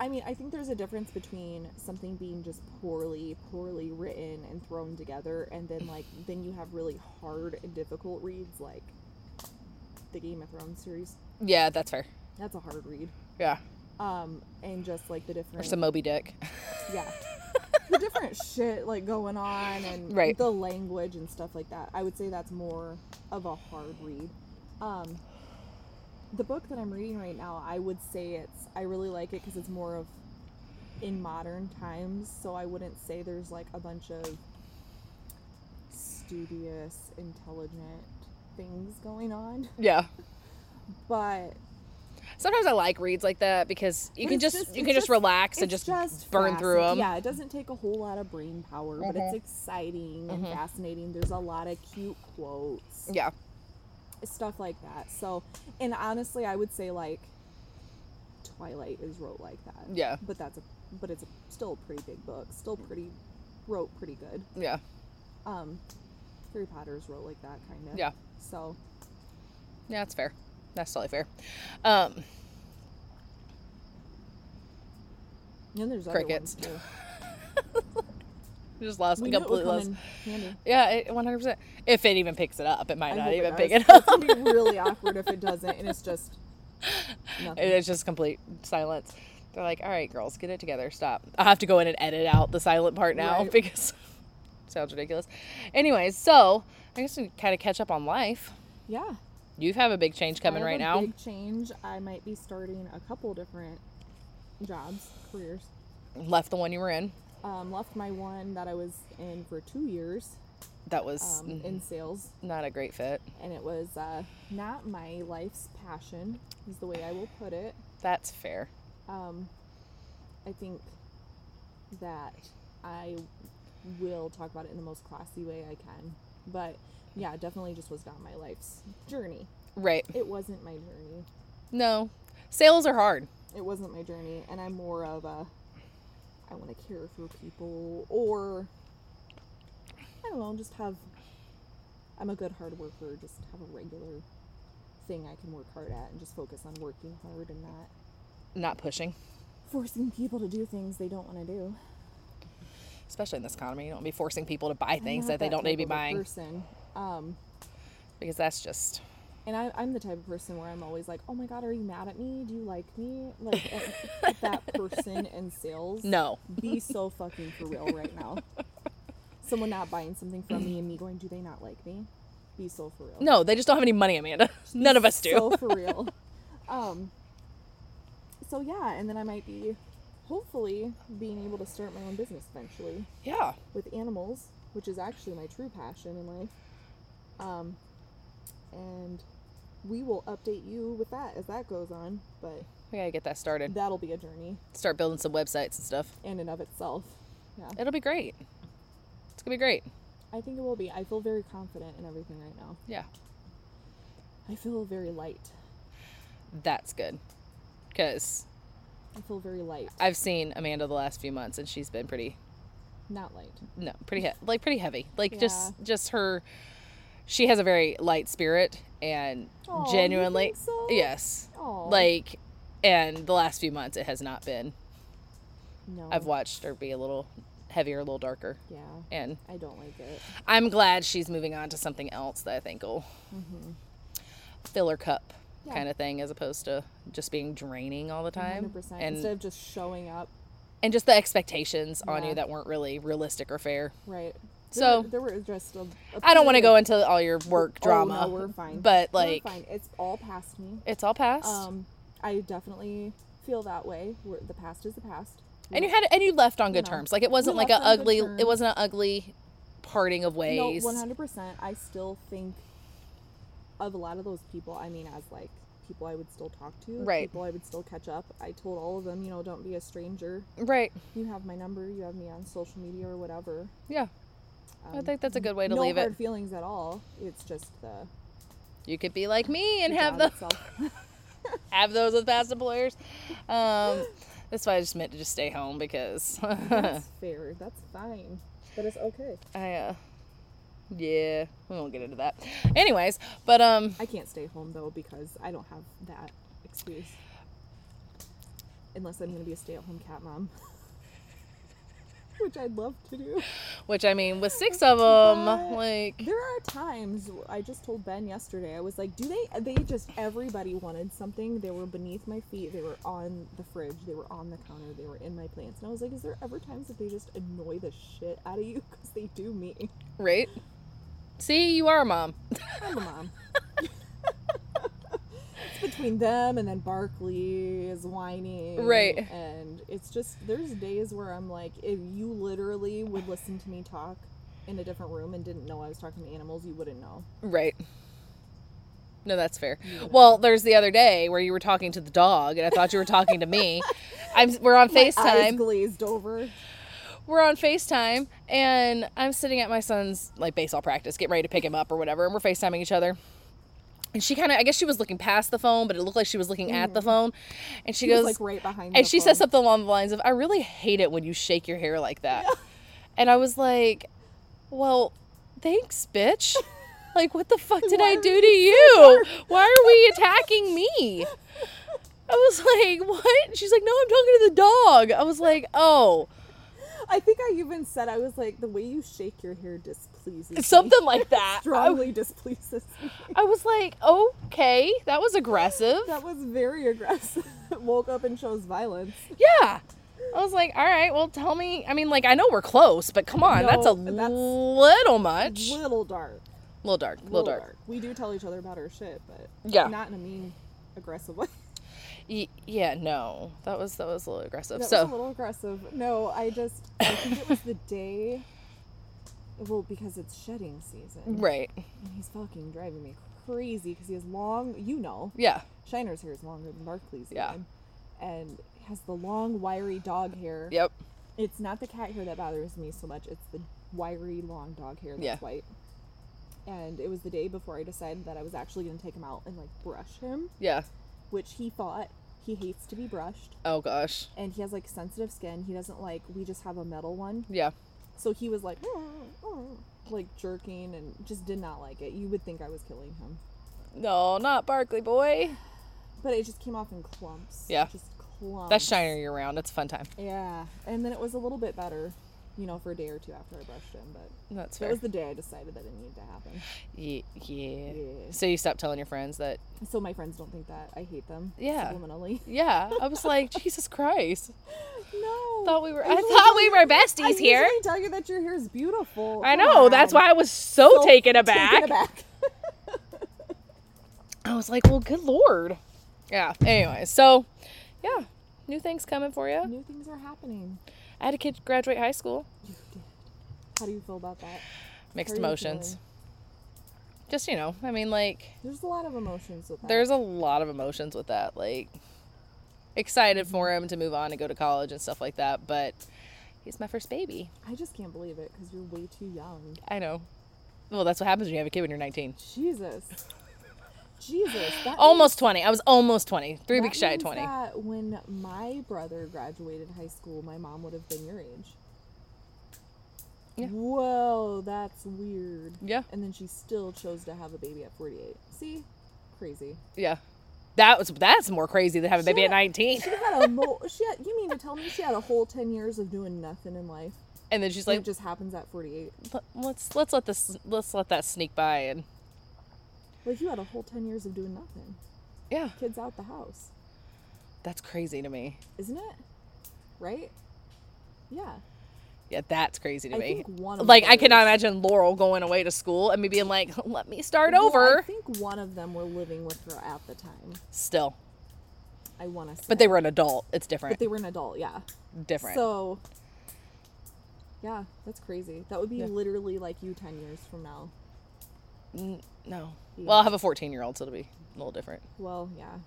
Speaker 2: I mean, I think there's a difference between something being just poorly, poorly written and thrown together, and then like then you have really hard and difficult reads like the Game of Thrones series.
Speaker 1: Yeah, that's fair.
Speaker 2: That's a hard read.
Speaker 1: Yeah.
Speaker 2: Um, and just like the different Or
Speaker 1: some Moby Dick.
Speaker 2: yeah the different shit like going on and
Speaker 1: Right.
Speaker 2: the language and stuff like that i would say that's more of a hard read um the book that i'm reading right now i would say it's i really like it because it's more of in modern times so i wouldn't say there's like a bunch of studious intelligent things going on
Speaker 1: Yeah.
Speaker 2: but
Speaker 1: Sometimes I like reads like that because you can just,
Speaker 2: just-
Speaker 1: you can just,
Speaker 2: just-
Speaker 1: relax and
Speaker 2: it's
Speaker 1: just, burn through them.
Speaker 2: Yeah, it doesn't take a whole lot of brain power, but
Speaker 1: Mhm.
Speaker 2: it's exciting and
Speaker 1: Mhm.
Speaker 2: fascinating. There's a lot of cute quotes,
Speaker 1: Yeah.
Speaker 2: Stuff like that. So, and honestly, I would say like Twilight is wrote like that.
Speaker 1: Yeah.
Speaker 2: But that's a but it's a, still a pretty big book. Still pretty wrote pretty good.
Speaker 1: Yeah.
Speaker 2: Um, Harry Potter's wrote like that kind of.
Speaker 1: Yeah.
Speaker 2: So
Speaker 1: Yeah, that's fair. That's totally fair. Um,
Speaker 2: and there's
Speaker 1: Crickets.
Speaker 2: other ones too.
Speaker 1: we just lost
Speaker 2: We
Speaker 1: me
Speaker 2: knew it
Speaker 1: completely. Lost. Yeah, one hundred percent. If it even picks it up, it might
Speaker 2: I
Speaker 1: not even
Speaker 2: it
Speaker 1: pick it up.
Speaker 2: It's gonna be really awkward if it doesn't, and it's just nothing.
Speaker 1: It's just complete silence. They're like, "All right, girls, get it together. Stop." I'll have to go in and edit out the silent part now
Speaker 2: Right.
Speaker 1: because sounds ridiculous. Anyways, so I guess we kind of catch up on life.
Speaker 2: yeah.
Speaker 1: You have a big change coming right now.
Speaker 2: Big change. I might be starting a couple different jobs, careers.
Speaker 1: Left the one you were in.
Speaker 2: Um, left my one that I was in for two years
Speaker 1: That was
Speaker 2: um, in sales,
Speaker 1: not a great fit.
Speaker 2: and it was uh, not my life's passion, is the way I will put it.
Speaker 1: That's fair.
Speaker 2: Um, I think that I will talk about it in the most classy way I can, but yeah, definitely just was not my life's journey.
Speaker 1: Right.
Speaker 2: It wasn't my journey.
Speaker 1: No. Sales are hard.
Speaker 2: it wasn't my journey and i'm more of a i want to care for people or i don't know just have i'm a good hard worker just have a regular thing i can work hard at and just focus on working hard and not
Speaker 1: Not pushing.
Speaker 2: forcing people to do things they don't want to do
Speaker 1: Especially in this economy. You don't be forcing people to buy things
Speaker 2: not
Speaker 1: that they don't need to be
Speaker 2: type of a
Speaker 1: buying.
Speaker 2: person um
Speaker 1: Because that's just
Speaker 2: and I, I'm the type of person where I'm always like, "Oh my God, are you mad at me? Do you like me?" Like that person in sales.
Speaker 1: no.
Speaker 2: be so fucking for real right now. Someone not buying something from me and me going, do they not like me? Be so for real.
Speaker 1: No, they just don't have any money, Amanda. None of us do.
Speaker 2: So for real. Um. So yeah, and then I might be, hopefully, being able to start my own business eventually
Speaker 1: yeah.
Speaker 2: with animals, which is actually my true passion in life. Um, and we will update you with that as that goes on, but
Speaker 1: We gotta get that started.
Speaker 2: that'll be a journey
Speaker 1: Start building some websites and stuff.
Speaker 2: in and of itself. Yeah.
Speaker 1: It'll be great. It's gonna be great.
Speaker 2: I think it will be. I feel very confident in everything right now.
Speaker 1: Yeah.
Speaker 2: I feel very light.
Speaker 1: That's good. Because
Speaker 2: I feel very light.
Speaker 1: I've seen Amanda the last few months and she's been pretty,
Speaker 2: Not light.
Speaker 1: no, pretty, he- like pretty heavy. Like just, just her, she has a very light spirit and
Speaker 2: Aw, you
Speaker 1: genuinely,
Speaker 2: so?
Speaker 1: yes.
Speaker 2: Aw.
Speaker 1: Like, and the last few months it has not been.
Speaker 2: no.
Speaker 1: I've watched her be a little heavier, a little darker.
Speaker 2: Yeah,
Speaker 1: And
Speaker 2: I don't like it.
Speaker 1: I'm glad she's moving on to something else that I think will fill her cup
Speaker 2: Mm-hmm. Yeah.
Speaker 1: kind of thing as opposed to just being draining all the time.
Speaker 2: 100%.
Speaker 1: And
Speaker 2: Instead of just showing up,
Speaker 1: and just the expectations on you that weren't really realistic or fair.
Speaker 2: right?
Speaker 1: So-
Speaker 2: there were, there were just a. a
Speaker 1: I don't want to go into all your work drama.
Speaker 2: Oh, no, we're fine.
Speaker 1: But
Speaker 2: We're
Speaker 1: like
Speaker 2: fine. It's all past me.
Speaker 1: it's all past.
Speaker 2: Um, I definitely feel that way. Where the past is the past. We
Speaker 1: and you had and you left on good
Speaker 2: know,
Speaker 1: terms. Like it wasn't like a
Speaker 2: left on good
Speaker 1: ugly it wasn't an ugly parting of
Speaker 2: No,
Speaker 1: ways.
Speaker 2: one hundred percent. I still think of a lot of those people. I mean, as like people I would still talk to,
Speaker 1: Right.
Speaker 2: People I would still catch up. I told all of them, you know, don't be a stranger.
Speaker 1: Right.
Speaker 2: You have my number. You have me on social media or whatever.
Speaker 1: Yeah. I
Speaker 2: Um,
Speaker 1: think that's a good way to
Speaker 2: no
Speaker 1: leave
Speaker 2: hard
Speaker 1: it.
Speaker 2: feelings at all. It's just the
Speaker 1: You could be like me and have the have those with past employers. Um, that's why I just meant to just stay home because
Speaker 2: That's fair. That's fine. But it's okay.
Speaker 1: I, uh, yeah, we won't get into that. Anyways, but um,
Speaker 2: I can't stay home though because I don't have that excuse. Unless I'm gonna be a stay-at-home cat mom, which I'd love to do.
Speaker 1: which I mean, with six of them,
Speaker 2: But
Speaker 1: like,
Speaker 2: There are times I just told Ben yesterday. I was like, "Do they? They just everybody wanted something. They were beneath my feet. They were on the fridge. They were on the counter. They were in my plants." And I was like, "Is there ever times that they just annoy the shit out of you? Because they do me.
Speaker 1: right? See, you are a mom.
Speaker 2: I'm a mom." between them and then Barkley is whining.
Speaker 1: Right.
Speaker 2: And it's just there's days where I'm like, if you literally would listen to me talk in a different room and didn't know I was talking to animals, you wouldn't know.
Speaker 1: Right. No, that's fair. Well, there's the other day where you were talking to the dog, and I thought you were talking to me. I'm. We're on
Speaker 2: My eyes
Speaker 1: Facetime.
Speaker 2: glazed over.
Speaker 1: we're on FaceTime and I'm sitting at my son's like baseball practice, getting ready to pick him up or whatever, and we're FaceTiming each other. And she kind of, I guess she was looking past the phone, but it looked like she was looking at the mm. phone. And she
Speaker 2: He was,
Speaker 1: goes,
Speaker 2: like right behind.
Speaker 1: Me.
Speaker 2: And
Speaker 1: she
Speaker 2: phone.
Speaker 1: says something along the lines of, I really hate it when you shake your hair like that. And I was like, well, thanks, bitch. Like, what the fuck did
Speaker 2: Why
Speaker 1: I do to you? Why are we attacking me? I was like, what? She's like, no, I'm talking to the dog. I was like, oh.
Speaker 2: I think I even said I was like the way you shake your hair displeases me.
Speaker 1: Something like that. I,
Speaker 2: strongly displeases me.
Speaker 1: I was like, okay, that was aggressive.
Speaker 2: That was very aggressive. Woke up and chose violence.
Speaker 1: Yeah. I was like, all right, well, tell me. I mean, like, I know we're close, but come on, that's a
Speaker 2: that's
Speaker 1: little much.
Speaker 2: Little dark.
Speaker 1: little dark, little, dark.
Speaker 2: We do tell each other about our shit, but
Speaker 1: Yeah.
Speaker 2: not in a mean, aggressive way.
Speaker 1: Y- yeah, no, that was that was a little aggressive.
Speaker 2: That
Speaker 1: so
Speaker 2: was a little aggressive. No, I just I think it was the day. Well, because it's shedding season,
Speaker 1: right,
Speaker 2: and he's fucking driving me crazy because he has long. You know,
Speaker 1: yeah,
Speaker 2: Shiner's hair is longer than Barkley's.
Speaker 1: Yeah.
Speaker 2: even, and has the long, wiry dog hair.
Speaker 1: yep,
Speaker 2: It's not the cat hair that bothers me so much. It's the wiry, long dog hair that's
Speaker 1: Yeah.
Speaker 2: white. And it was the day before I decided that I was actually going to take him out and like brush him,
Speaker 1: yeah.
Speaker 2: which he thought he hates to be brushed.
Speaker 1: Oh gosh,
Speaker 2: And he has like sensitive skin. He doesn't like, we just have a metal one.
Speaker 1: yeah,
Speaker 2: So he was like, mm, mm, like jerking and just did not like it. You would think I was killing him.
Speaker 1: no, not Barkley boy.
Speaker 2: But it just came off in clumps.
Speaker 1: Yeah.
Speaker 2: Just clumps.
Speaker 1: That's Shiner year round. It's a fun time.
Speaker 2: Yeah. And then it was a little bit better, you know, for a day or two after I brushed him. But
Speaker 1: That's
Speaker 2: that
Speaker 1: fair.
Speaker 2: was the day I decided that it needed to happen.
Speaker 1: Ye- yeah.
Speaker 2: Yeah.
Speaker 1: So you stopped telling your friends that?
Speaker 2: So my friends don't think that I hate them.
Speaker 1: Yeah.
Speaker 2: Subliminally.
Speaker 1: Yeah, I was like, Jesus Christ. Thought we were. I
Speaker 2: usually
Speaker 1: thought we were
Speaker 2: I
Speaker 1: besties here.
Speaker 2: usually tell you that your hair is beautiful.
Speaker 1: I know. That's why I was so,
Speaker 2: So
Speaker 1: taken aback.
Speaker 2: Taken aback.
Speaker 1: I was like, well, good lord. Yeah. Anyway, so yeah, new things coming for you.
Speaker 2: New things are happening.
Speaker 1: I had a kid graduate high school.
Speaker 2: You did. How do you feel about that?
Speaker 1: Mixed
Speaker 2: How are you
Speaker 1: emotions. Just you know, I mean, like
Speaker 2: There's a lot of emotions with that.
Speaker 1: there's a lot of emotions with that. Like excited for him to move on and go to college and stuff like that, but he's my first baby.
Speaker 2: I just can't believe it because you're way too young.
Speaker 1: I know. Well, that's what happens when you have a kid when you're 19.
Speaker 2: Jesus. Jesus. That
Speaker 1: Almost 20. I was almost 20. Three weeks shy of 20.
Speaker 2: That when my brother graduated high school, my mom would have been your age.
Speaker 1: Yeah.
Speaker 2: Whoa, that's weird.
Speaker 1: Yeah.
Speaker 2: And then she still chose to have a baby at 48. See? Crazy.
Speaker 1: Yeah. That was that's more crazy than having a baby
Speaker 2: Shit.
Speaker 1: at 19.
Speaker 2: She had a mo- she had, you mean to tell me she had a whole 10 years of doing nothing in life?
Speaker 1: And then she's
Speaker 2: Like,
Speaker 1: like,
Speaker 2: it just happens at 48.
Speaker 1: "Let- let's let's let this let's let that sneak by and
Speaker 2: Like you had a whole 10 years of doing nothing.
Speaker 1: yeah,
Speaker 2: Kids out the house.
Speaker 1: that's crazy to me.
Speaker 2: Isn't it? Right? Yeah.
Speaker 1: Yeah, that's crazy to
Speaker 2: I
Speaker 1: me.
Speaker 2: think one of
Speaker 1: Like I cannot imagine Laurel going away to school and me being like, "Let me start
Speaker 2: Well,
Speaker 1: over."
Speaker 2: I think one of them were living with her at the time.
Speaker 1: Still,
Speaker 2: I want to say.
Speaker 1: but they were an adult. It's different.
Speaker 2: But they were an adult, yeah.
Speaker 1: different.
Speaker 2: So Yeah, that's crazy. That would be
Speaker 1: Yeah.
Speaker 2: literally like you 10 years from now.
Speaker 1: N- no.
Speaker 2: Yeah.
Speaker 1: Well, I'll have a 14 year old, so it'll be a little different.
Speaker 2: Well, yeah.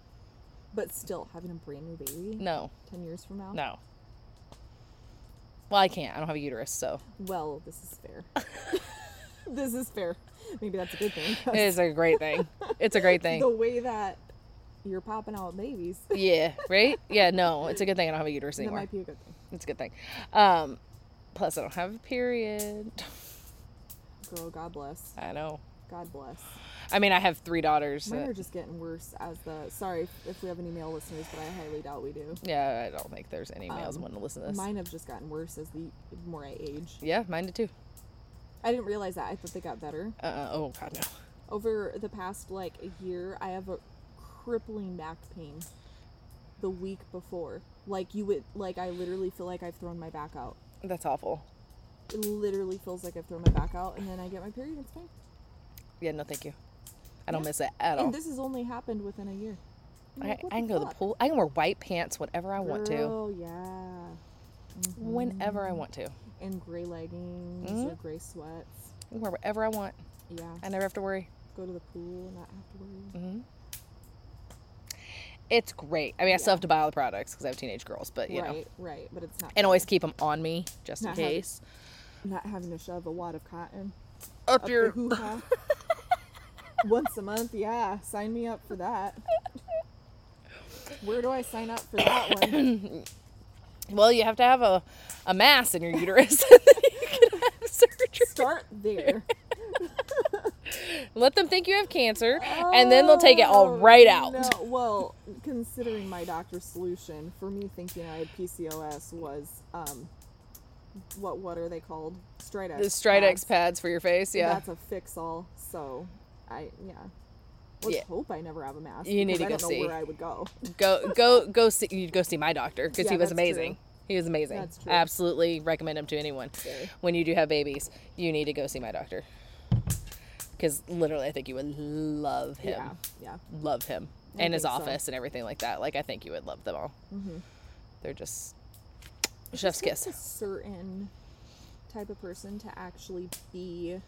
Speaker 2: But still, having a brand new baby
Speaker 1: No,
Speaker 2: 10 years from now?
Speaker 1: no. Well, I can't. I don't have a uterus, so
Speaker 2: Well, this is fair. this is fair. Maybe that's a good thing.
Speaker 1: it's a great thing. It's a great thing.
Speaker 2: The way that you're popping out babies,
Speaker 1: Yeah, right? Yeah, no, it's a good thing I don't have a uterus anymore.
Speaker 2: that might be a good thing.
Speaker 1: It's a good thing. Um, plus, I don't have a period.
Speaker 2: Girl, God bless.
Speaker 1: I know.
Speaker 2: God bless.
Speaker 1: I mean, I have three daughters.
Speaker 2: Mine
Speaker 1: that-
Speaker 2: are just getting worse as the. Sorry if, if we have any male listeners, but I highly doubt we do.
Speaker 1: yeah, I don't think there's any males
Speaker 2: Um,
Speaker 1: wanting to listen to this.
Speaker 2: Mine have just gotten worse as the more I age.
Speaker 1: yeah, mine did too.
Speaker 2: I didn't realize that. I thought they got better.
Speaker 1: Uh, oh god, no.
Speaker 2: Over the past like a year, I have a crippling back pain. The week before, like you would, like I literally feel like I've thrown my back out.
Speaker 1: That's awful.
Speaker 2: It literally feels like I've thrown my back out, and then I get my period. It's fine.
Speaker 1: Yeah, no, thank you. I don't
Speaker 2: Yeah.
Speaker 1: miss it at all.
Speaker 2: And this has only happened within a year.
Speaker 1: I,
Speaker 2: like,
Speaker 1: I can go to the pool. I can wear white pants whenever I want to,
Speaker 2: Oh yeah.
Speaker 1: whenever I want to.
Speaker 2: And gray leggings
Speaker 1: Mhm.
Speaker 2: or gray sweats.
Speaker 1: I can wear whatever I want.
Speaker 2: Yeah.
Speaker 1: I never have to worry.
Speaker 2: Go to the pool and not have to worry.
Speaker 1: hmm It's great. I mean, I still have to buy all the products because I have teenage girls, but you know,
Speaker 2: right, right. But it's not.
Speaker 1: and always keep them on me just in
Speaker 2: Not having-
Speaker 1: case.
Speaker 2: not having to shove a wad of cotton
Speaker 1: Up,
Speaker 2: up
Speaker 1: your
Speaker 2: hoo-ha. Once a month, yeah. Sign me up for that. Where do I sign up for that one?
Speaker 1: well, you have to have a, a mass in your uterus. you can have surgery.
Speaker 2: Start there.
Speaker 1: Let them think you have cancer, and then they'll take it all right
Speaker 2: Oh,
Speaker 1: out.
Speaker 2: No, well, considering my doctor's solution for me thinking I had PCOS was, um, what what are they called? Stridex.
Speaker 1: The Stridex
Speaker 2: pads.
Speaker 1: pads for your face, yeah.
Speaker 2: That's a fix all. So, I yeah. Let's
Speaker 1: Yeah.
Speaker 2: hope I never have a mask.
Speaker 1: You need to
Speaker 2: I
Speaker 1: go
Speaker 2: don't
Speaker 1: see.
Speaker 2: know where I would go.
Speaker 1: go go go see you'd go see my doctor because
Speaker 2: Yeah,
Speaker 1: he was amazing.
Speaker 2: true.
Speaker 1: He was amazing.
Speaker 2: That's true.
Speaker 1: Absolutely recommend him to anyone.
Speaker 2: Okay.
Speaker 1: When you do have babies, you need to go see my doctor. Because literally, I think you would love him.
Speaker 2: Yeah, yeah.
Speaker 1: Love him.
Speaker 2: I
Speaker 1: and his
Speaker 2: think so.
Speaker 1: office and everything like that. Like, I think you would love them all.
Speaker 2: Mhm.
Speaker 1: They're just chef's kiss.
Speaker 2: a certain type of person to actually be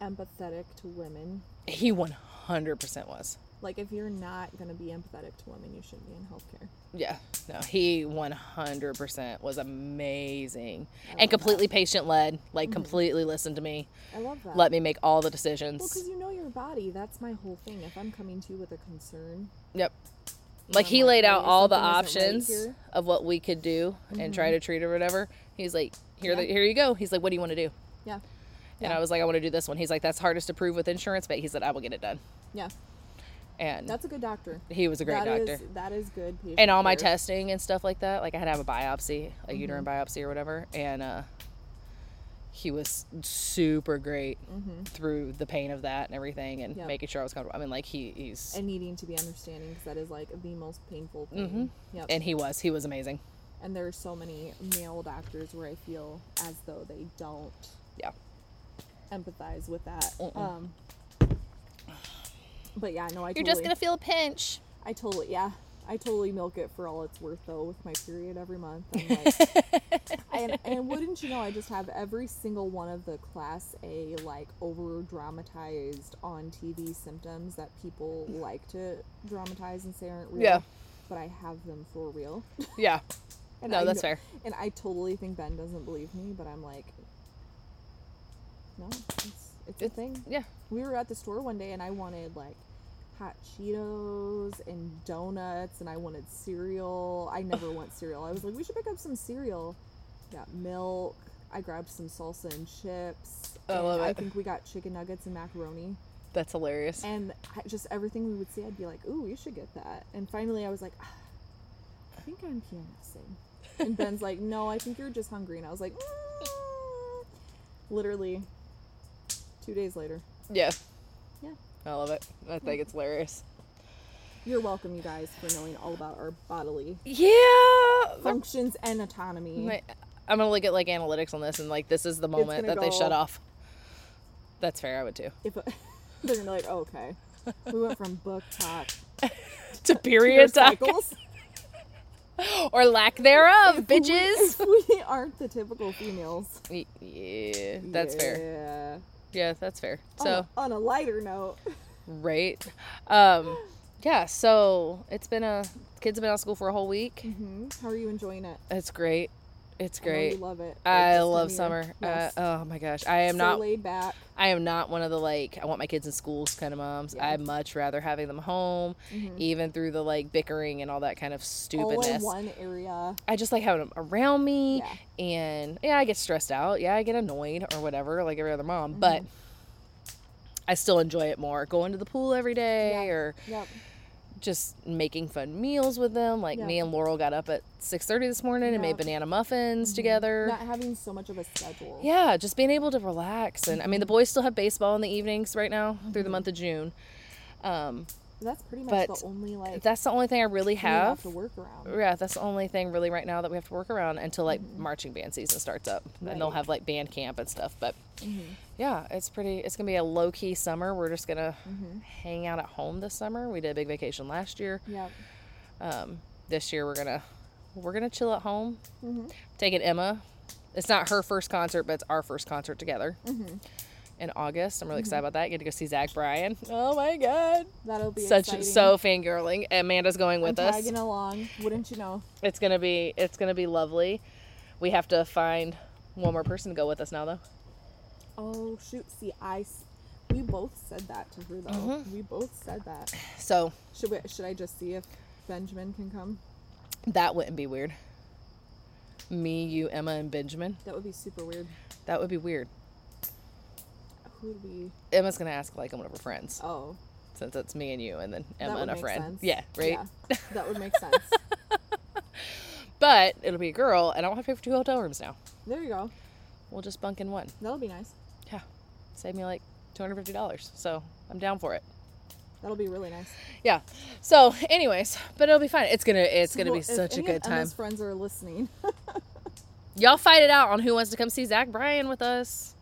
Speaker 2: empathetic to women.
Speaker 1: He 100% was.
Speaker 2: Like, if you're not going to be empathetic to women, you shouldn't be in healthcare.
Speaker 1: Yeah. No, he 100% was amazing. And completely patient led. Like,
Speaker 2: Mhm.
Speaker 1: completely listened to me.
Speaker 2: I love that.
Speaker 1: Let me make all the decisions.
Speaker 2: well, because you know your body. That's my whole thing. If I'm coming to you with a concern,
Speaker 1: Yep. Like he laid out all the
Speaker 2: isn't right
Speaker 1: options of what we could do and try to treat or whatever. He's like, "Here,
Speaker 2: Yeah.
Speaker 1: the, here you go." He's like, "What do you want to do?"
Speaker 2: Yeah.
Speaker 1: And
Speaker 2: Yeah.
Speaker 1: I was like, "I want to do this one." He's like, "That's hardest to prove with insurance," but he said, "I will get it done."
Speaker 2: Yeah.
Speaker 1: And
Speaker 2: That's a good doctor.
Speaker 1: he was a great
Speaker 2: That
Speaker 1: doctor.
Speaker 2: is- that is good.
Speaker 1: And all my testing and stuff like that, like I had to have a biopsy, a
Speaker 2: Mm-hmm.
Speaker 1: uterine biopsy or whatever, and uh, he was super great
Speaker 2: Mhm.
Speaker 1: through the pain of that and everything, and
Speaker 2: Yeah.
Speaker 1: making sure I was comfortable. I mean, like he he's
Speaker 2: and needing to be understanding because that is like the most painful thing.
Speaker 1: Mhm.
Speaker 2: Yep.
Speaker 1: and he was he was amazing.
Speaker 2: And there are so many male doctors where I feel as though they don't
Speaker 1: Yeah.
Speaker 2: empathize with that.
Speaker 1: Mm-mm.
Speaker 2: Um, but yeah, no, I
Speaker 1: You're
Speaker 2: totally,
Speaker 1: just gonna feel a pinch.
Speaker 2: I totally, yeah, I totally milk it for all it's worth though with my period every month. I'm like, and, and wouldn't you know, I just have every single one of the class A like over dramatized on TV symptoms that people like to dramatize and say aren't real.
Speaker 1: Yeah.
Speaker 2: But I have them for real.
Speaker 1: Yeah.
Speaker 2: And
Speaker 1: No,
Speaker 2: I
Speaker 1: that's
Speaker 2: know-
Speaker 1: fair.
Speaker 2: And I totally think Ben doesn't believe me, but I'm like, no, it's, it's a
Speaker 1: It's-
Speaker 2: thing.
Speaker 1: Yeah.
Speaker 2: We were at the store one day and I wanted like hot Cheetos and donuts and I wanted cereal. I never want cereal. I was like, we should pick up some cereal. Got milk. I grabbed some salsa and chips.
Speaker 1: I love
Speaker 2: I think we got chicken nuggets and macaroni.
Speaker 1: That's hilarious.
Speaker 2: And I, just everything we would see, I'd be like, ooh, we should get that. And finally, I was like, ah, I think I'm PMSing. And Ben's like, no, I think you're just hungry. And I was like, mm. literally two days later.
Speaker 1: Yeah.
Speaker 2: Yeah.
Speaker 1: I love it. I think it's hilarious.
Speaker 2: You're welcome, you guys, for knowing all about our bodily
Speaker 1: Yeah.
Speaker 2: functions and autonomy.
Speaker 1: My- I'm gonna look at like analytics on this and like this is the moment that they shut off. That's fair. I would too.
Speaker 2: If they're gonna be like, oh, okay, we went from book talk
Speaker 1: To
Speaker 2: to
Speaker 1: period talk.
Speaker 2: cycles.
Speaker 1: or lack thereof,
Speaker 2: If we-
Speaker 1: bitches.
Speaker 2: if we aren't the typical females.
Speaker 1: Yeah, that's fair.
Speaker 2: Yeah.
Speaker 1: That's fair.
Speaker 2: On
Speaker 1: So,
Speaker 2: a- on a lighter note,
Speaker 1: right. Um, yeah, so it's been a kids have been out of school for a whole week.
Speaker 2: hmm how are you enjoying it?
Speaker 1: It's great. It's great.
Speaker 2: you love it.
Speaker 1: I
Speaker 2: Like,
Speaker 1: love summer.
Speaker 2: Yes.
Speaker 1: Uh, oh my gosh, I am
Speaker 2: so
Speaker 1: not.
Speaker 2: laid back.
Speaker 1: I am not one of the like I want my kids in schools kind of moms.
Speaker 2: Yeah.
Speaker 1: I'd much rather having them home,
Speaker 2: Mhm.
Speaker 1: even through the like bickering and all that kind of stupidness.
Speaker 2: All in one area.
Speaker 1: I just like having them around me,
Speaker 2: Yeah.
Speaker 1: and yeah, I get stressed out. Yeah, I get annoyed or whatever, like every other mom. But
Speaker 2: Mm-hmm.
Speaker 1: I still enjoy it more. Going to the pool every day,
Speaker 2: Yeah.
Speaker 1: or
Speaker 2: Yep.
Speaker 1: Just making fun meals with them. Like
Speaker 2: Yeah.
Speaker 1: me and Laurel got up at six thirty this morning and made banana muffins together.
Speaker 2: Not having so much of a schedule.
Speaker 1: Yeah, just being able to relax. And I
Speaker 2: Mm-hmm.
Speaker 1: mean, the boys still have baseball in the evenings right now through the month of June. Um,
Speaker 2: That's pretty much the only like
Speaker 1: that's the only thing I really
Speaker 2: have
Speaker 1: have.
Speaker 2: to work around.
Speaker 1: Yeah, that's the only thing really right now that we have to work around until like marching band season starts up. And they'll
Speaker 2: Mm-hmm.
Speaker 1: Have like band camp and stuff. But
Speaker 2: Mhm.
Speaker 1: Yeah, it's pretty, it's going to be a low key summer. We're just going to
Speaker 2: Mhm.
Speaker 1: hang out at home this summer. We did a big vacation last year.
Speaker 2: Yep.
Speaker 1: Um, this year we're going to, we're to chill at home.
Speaker 2: Mhm.
Speaker 1: Taking Emma. It's not her first concert, but it's our first concert together.
Speaker 2: Mhm.
Speaker 1: in August. I'm really excited about that. Get to go see Zach Bryan. Oh my god.
Speaker 2: That'll be
Speaker 1: Such
Speaker 2: exciting.
Speaker 1: so fangirling. Amanda's going with
Speaker 2: I'm
Speaker 1: us.
Speaker 2: tagging along. Wouldn't you know?
Speaker 1: It's gonna be it's gonna be lovely. We have to find one more person to go with us now though.
Speaker 2: Oh shoot! See, I We both said that to her though.
Speaker 1: Mhm.
Speaker 2: We both said that.
Speaker 1: So
Speaker 2: Should we? Should I just see if Benjamin can come?
Speaker 1: that wouldn't be weird. Me, you, Emma, and Benjamin.
Speaker 2: That would be super weird.
Speaker 1: That would be weird.
Speaker 2: Who would we?
Speaker 1: Emma's gonna ask like I'm one of her friends.
Speaker 2: Oh,
Speaker 1: Since it's me and you and then Emma and a friend.
Speaker 2: sense.
Speaker 1: Yeah, right?
Speaker 2: Yeah, that would make sense.
Speaker 1: But it'll be a girl and I don't have to pay for two hotel rooms now.
Speaker 2: there you go.
Speaker 1: We'll just bunk in one.
Speaker 2: That'll be nice.
Speaker 1: Save me like two hundred fifty dollars. So I'm down for it.
Speaker 2: That'll be really nice.
Speaker 1: Yeah. So, anyways, but it'll be fine. It's gonna it's gonna
Speaker 2: Well,
Speaker 1: be such a good time.
Speaker 2: Emma's friends are listening.
Speaker 1: Y'all fight it out on who wants to come see Zach Bryan with us.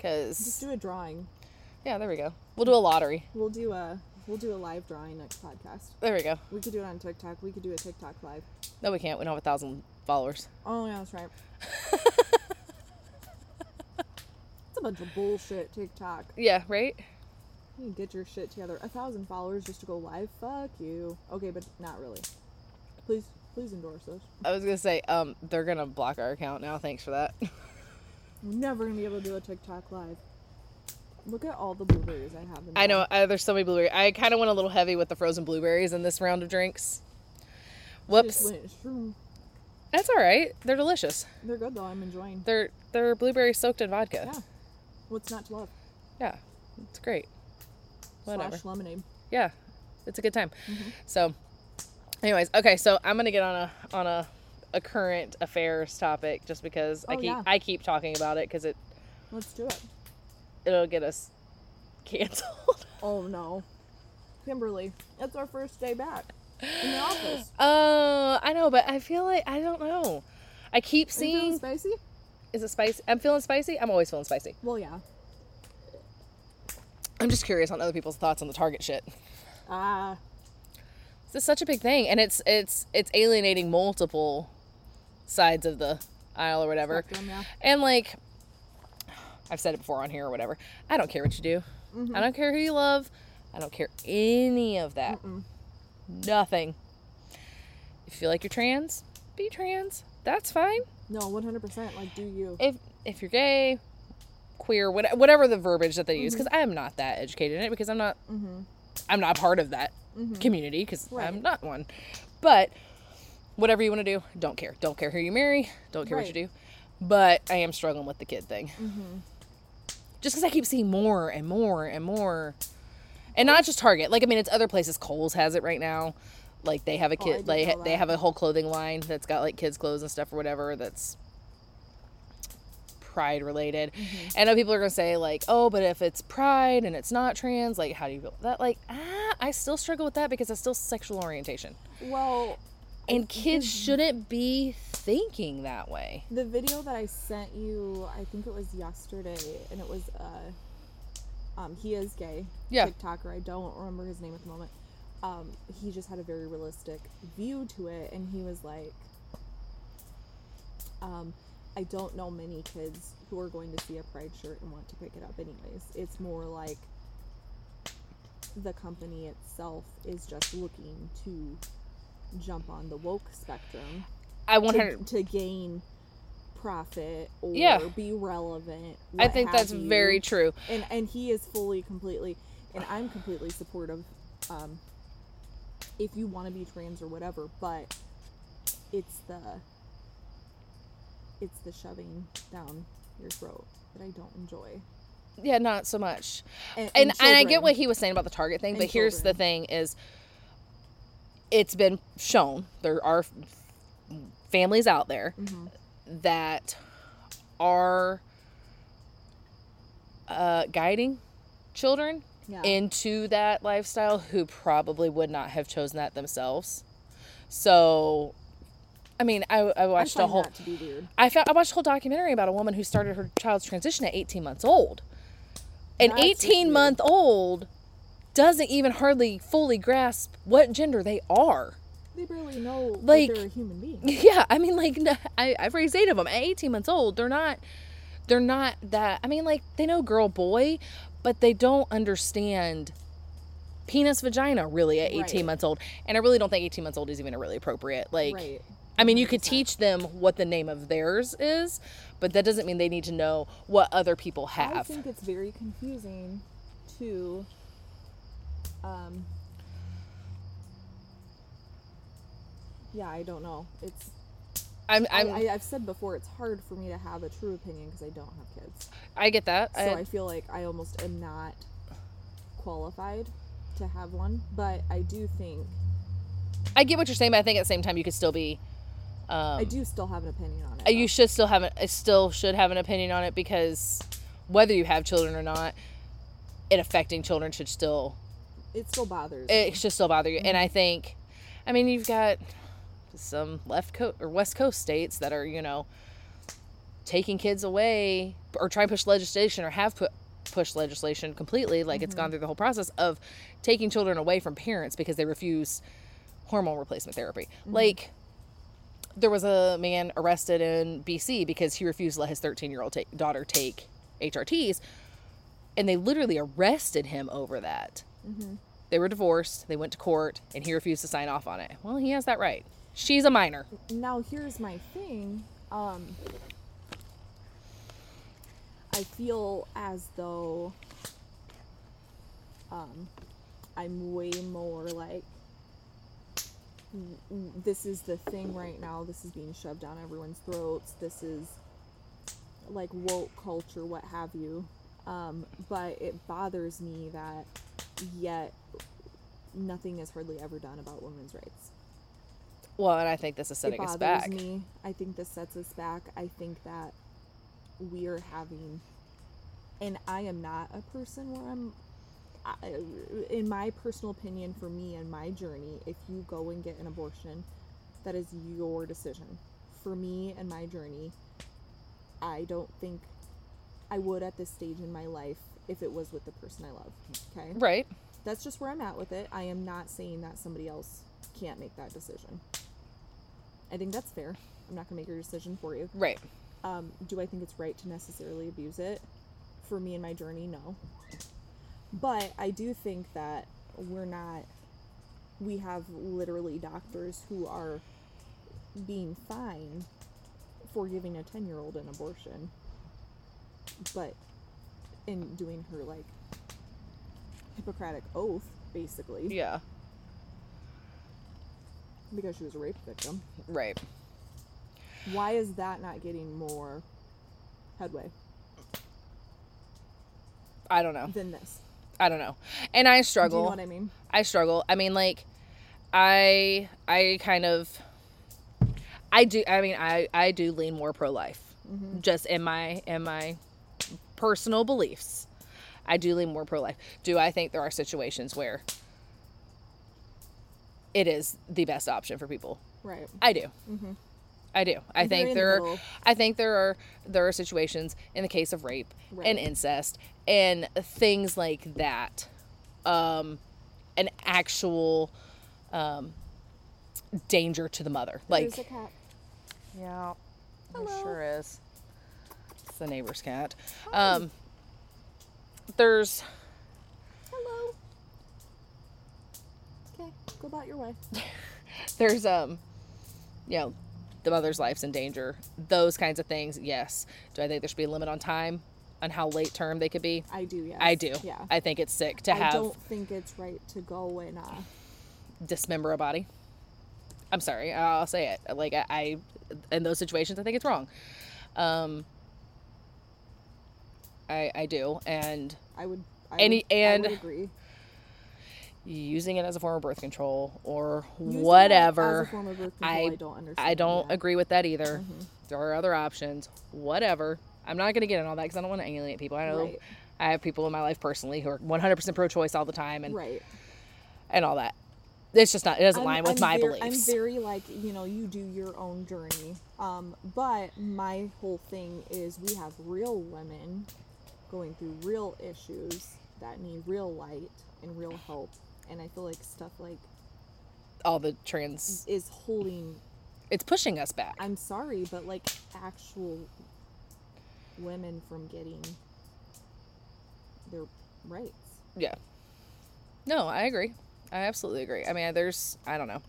Speaker 1: Cause Just
Speaker 2: do a drawing.
Speaker 1: yeah, there we go. We'll do a lottery.
Speaker 2: We'll do a we'll do a live drawing next podcast.
Speaker 1: There we go.
Speaker 2: We could do it on TikTok. We could do a TikTok live.
Speaker 1: No, we can't. We don't have a thousand followers.
Speaker 2: Oh yeah, that's right. a bunch of bullshit TikTok.
Speaker 1: Yeah, right.
Speaker 2: You get your shit together. A thousand followers just to go live. Fuck you. Okay, but not really. Please, please endorse us.
Speaker 1: I was gonna say, um, they're gonna block our account now. Thanks for that.
Speaker 2: We're never gonna be able to do a TikTok live. Look at all the blueberries I have. In
Speaker 1: I know uh, there's so many blueberries. I kind of went a little heavy with the frozen blueberries in this round of drinks. Whoops. That's all right. They're delicious.
Speaker 2: They're good though. I'm enjoying.
Speaker 1: They're they're blueberry soaked in vodka.
Speaker 2: Yeah. What's not to love?
Speaker 1: Yeah, it's great. Whatever.
Speaker 2: Slash lemonade.
Speaker 1: yeah, it's a good time.
Speaker 2: Mm-hmm.
Speaker 1: So, anyways, okay, so I'm gonna get on a on a a current affairs topic just because I
Speaker 2: Oh,
Speaker 1: keep
Speaker 2: yeah.
Speaker 1: I keep talking about it because it
Speaker 2: Let's do it.
Speaker 1: it'll get us canceled.
Speaker 2: Oh no, Kimberly, it's our first day back in the office.
Speaker 1: uh, I know, but I feel like I don't know. I keep seeing.
Speaker 2: spicy?
Speaker 1: Is it spicy? I'm feeling spicy. I'm always feeling spicy.
Speaker 2: Well, yeah.
Speaker 1: I'm just curious on other people's thoughts on the Target shit.
Speaker 2: Ah,
Speaker 1: This is such a big thing, and it's it's it's alienating multiple sides of the aisle or whatever.
Speaker 2: spectrum, yeah.
Speaker 1: And like, I've said it before on here or whatever. I don't care what you do.
Speaker 2: Mm-hmm.
Speaker 1: I don't care who you love. I don't care any of that.
Speaker 2: Mm-mm.
Speaker 1: Nothing. If you feel like you're trans, be trans. That's fine.
Speaker 2: No, 100%. Like, do you?
Speaker 1: If if you're gay, queer, what, whatever the verbiage that they use,
Speaker 2: Mm-hmm.
Speaker 1: because I am not that educated in it, because I'm not
Speaker 2: Mm-hmm.
Speaker 1: I'm not part of that
Speaker 2: Mm-hmm.
Speaker 1: community, because I'm not one. But whatever you want to do, don't care. Don't care who you marry. Don't care what you do. But I am struggling with the kid thing.
Speaker 2: Mm-hmm.
Speaker 1: just because I keep seeing more and more and more, and not just Target. Like I mean, it's other places. Kohl's has it right now. Like they have a
Speaker 2: Oh,
Speaker 1: kid. Like
Speaker 2: know
Speaker 1: they have a whole clothing line that's got like kids clothes and stuff or whatever. That's pride related.
Speaker 2: Mm-hmm.
Speaker 1: I know people are gonna say like, oh, but if it's pride and it's not trans, like how do you feel that? Like ah, I still struggle with that because it's still sexual orientation,
Speaker 2: Well,
Speaker 1: and kids
Speaker 2: Mm-hmm.
Speaker 1: shouldn't be thinking that way.
Speaker 2: the video that I sent you, I think it was yesterday, and it was, uh, um, he is gay.
Speaker 1: Yeah.
Speaker 2: TikToker. I don't remember his name at the moment. Um, he just had a very realistic view to it, and he was like, um, I don't know many kids who are going to see a pride shirt and want to pick it up anyways. It's more like the company itself is just looking to jump on the woke spectrum
Speaker 1: I
Speaker 2: to, to gain profit or
Speaker 1: Yeah.
Speaker 2: be relevant.
Speaker 1: I think that's
Speaker 2: you.
Speaker 1: very true.
Speaker 2: And and he is fully, completely, and I'm completely supportive. Um, if you want to be trans or whatever, but it's the it's the shoving down your throat that I don't enjoy.
Speaker 1: Yeah, not so much.
Speaker 2: And
Speaker 1: and and I get what he was saying about the target thing,
Speaker 2: And
Speaker 1: but here's the thing: is it's been shown there are families out there
Speaker 2: Mhm.
Speaker 1: that are uh, guiding children
Speaker 2: Yeah.
Speaker 1: into that lifestyle who probably would not have chosen that themselves. So, I mean, I, I
Speaker 2: I
Speaker 1: watched a whole.
Speaker 2: that to be weird.
Speaker 1: I found I watched a whole documentary about a woman who started her child's transition at 18 months old. An
Speaker 2: That's
Speaker 1: 18
Speaker 2: weird.
Speaker 1: month old doesn't even hardly fully grasp what gender they are.
Speaker 2: They barely know
Speaker 1: Like-
Speaker 2: they're a human being.
Speaker 1: Yeah, I mean, like I've raised eight of them. At 18 months old, they're not, they're not that. I mean, like they know girl, boy, but they don't understand penis, vagina really at 18
Speaker 2: Right.
Speaker 1: months old. And I really don't think 18 months old is even really appropriate. Like,
Speaker 2: right.
Speaker 1: I mean, you could teach them what the name of theirs is, but that doesn't mean they need to know what other people have.
Speaker 2: I think it's very confusing to um yeah i don't know it's
Speaker 1: I'm,
Speaker 2: I,
Speaker 1: I'm,
Speaker 2: I, i've said before it's hard for me to have a true opinion because i don't have kids
Speaker 1: I get that.
Speaker 2: so
Speaker 1: I-
Speaker 2: I, feel like i almost am not qualified to have one but i do think
Speaker 1: I get what you're saying, but I think at the same time you could still be. Um,
Speaker 2: i do still have an opinion on it
Speaker 1: Uh, You should still have an, uh, still should have an opinion on it because whether you have children or not, it affecting children should still
Speaker 2: it still bothers
Speaker 1: it
Speaker 2: me.
Speaker 1: should still bother you. And I think, I mean, you've got some left coast or west coast states that are you know taking kids away or trying to push legislation or have put pushed legislation completely like it's gone through the whole process of taking children away from parents because they refuse hormone replacement therapy. Like there was a man arrested in BC because he refused to let his 13 year old ta- daughter take HRTs and they literally arrested him over that.
Speaker 2: Mhm.
Speaker 1: they were divorced they went to court and he refused to sign off on it. Well he has that right she's a minor.
Speaker 2: Now here's my thing um i feel as though um i'm way more like "Mm, mm, this is the thing right now this is being shoved down everyone's throats this is like woke culture what have you. Um but it bothers me that yet nothing is hardly ever done about women's rights
Speaker 1: well and i think this is setting
Speaker 2: it
Speaker 1: us back
Speaker 2: me. I think this sets us back. I think that we are having, and I am not a person where I'm. I, in my personal opinion, for me and my journey, if you go and get an abortion, that is your decision. For me and my journey, I don't think I would at this stage in my life if it was with the person I love. Okay?
Speaker 1: right
Speaker 2: That's just where I'm at with it. I am not saying that somebody else can't make that decision. I think that's fair. I'm not gonna make your decision for you.
Speaker 1: right
Speaker 2: Um, do I think it's right to necessarily abuse it? For me and my journey, no. But I do think that we're not. We have literally doctors who are being fined for giving a 10 year old an abortion, but in doing her like Hippocratic oath, basically,
Speaker 1: yeah
Speaker 2: because she was a rape victim.
Speaker 1: right
Speaker 2: Why is that not getting more headway
Speaker 1: i don't know
Speaker 2: than this?
Speaker 1: i don't know and i struggle.
Speaker 2: Do you know what I mean?
Speaker 1: I struggle. I mean, like, I I kind of I do. I mean, I I do lean more pro life,
Speaker 2: Mm-hmm.
Speaker 1: just in my in my personal beliefs. I do lean more pro life. Do I think there are situations where it is the best option for people?
Speaker 2: Right.
Speaker 1: I do.
Speaker 2: Mhm.
Speaker 1: I do. I
Speaker 2: I'm
Speaker 1: think
Speaker 2: in the
Speaker 1: there are.
Speaker 2: middle.
Speaker 1: I think there are there are situations in the case of rape
Speaker 2: Right.
Speaker 1: and incest and things like that, um, an actual um, danger to the mother. Like,
Speaker 2: There's a cat.
Speaker 1: yeah, there
Speaker 2: Hello.
Speaker 1: sure is. It's the neighbor's cat. Um, there's
Speaker 2: Hello. Okay, go about your way.
Speaker 1: there's um you know the mother's life's in danger those kinds of things yes do i think there should be a limit on time on how late term they could be
Speaker 2: I do, yes.
Speaker 1: i do
Speaker 2: Yeah.
Speaker 1: i think it's sick to
Speaker 2: I
Speaker 1: have I
Speaker 2: don't think it's right to go and uh,
Speaker 1: dismember a body i'm sorry i'll say it like i, I in those situations i think it's wrong um i i do and
Speaker 2: I would. I
Speaker 1: Any-
Speaker 2: would,
Speaker 1: and-
Speaker 2: I would agree.
Speaker 1: Using it as a form of birth control or
Speaker 2: Using
Speaker 1: whatever
Speaker 2: As a form of birth control,
Speaker 1: I-
Speaker 2: I, don't understand.
Speaker 1: I don't
Speaker 2: yeah.
Speaker 1: agree with that either.
Speaker 2: Mhm.
Speaker 1: There are other options. Whatever. I'm not going to get in all that because I don't want to alienate people. I know
Speaker 2: Right.
Speaker 1: I have people in my life personally who are 100% pro-choice all the time and
Speaker 2: Right.
Speaker 1: and all that. It's just not. It doesn't
Speaker 2: I'm-
Speaker 1: line with
Speaker 2: I'm
Speaker 1: my beliefs.
Speaker 2: I'm very like you know you do your own journey, um, but my whole thing is we have real women going through real issues that need real light and real help, and I feel like stuff like
Speaker 1: all the trans.
Speaker 2: is holding.
Speaker 1: It's pushing us back.
Speaker 2: I'm sorry, but like actual women from getting their rights.
Speaker 1: yeah. No, I agree. I absolutely agree. I mean, there's. I don't know.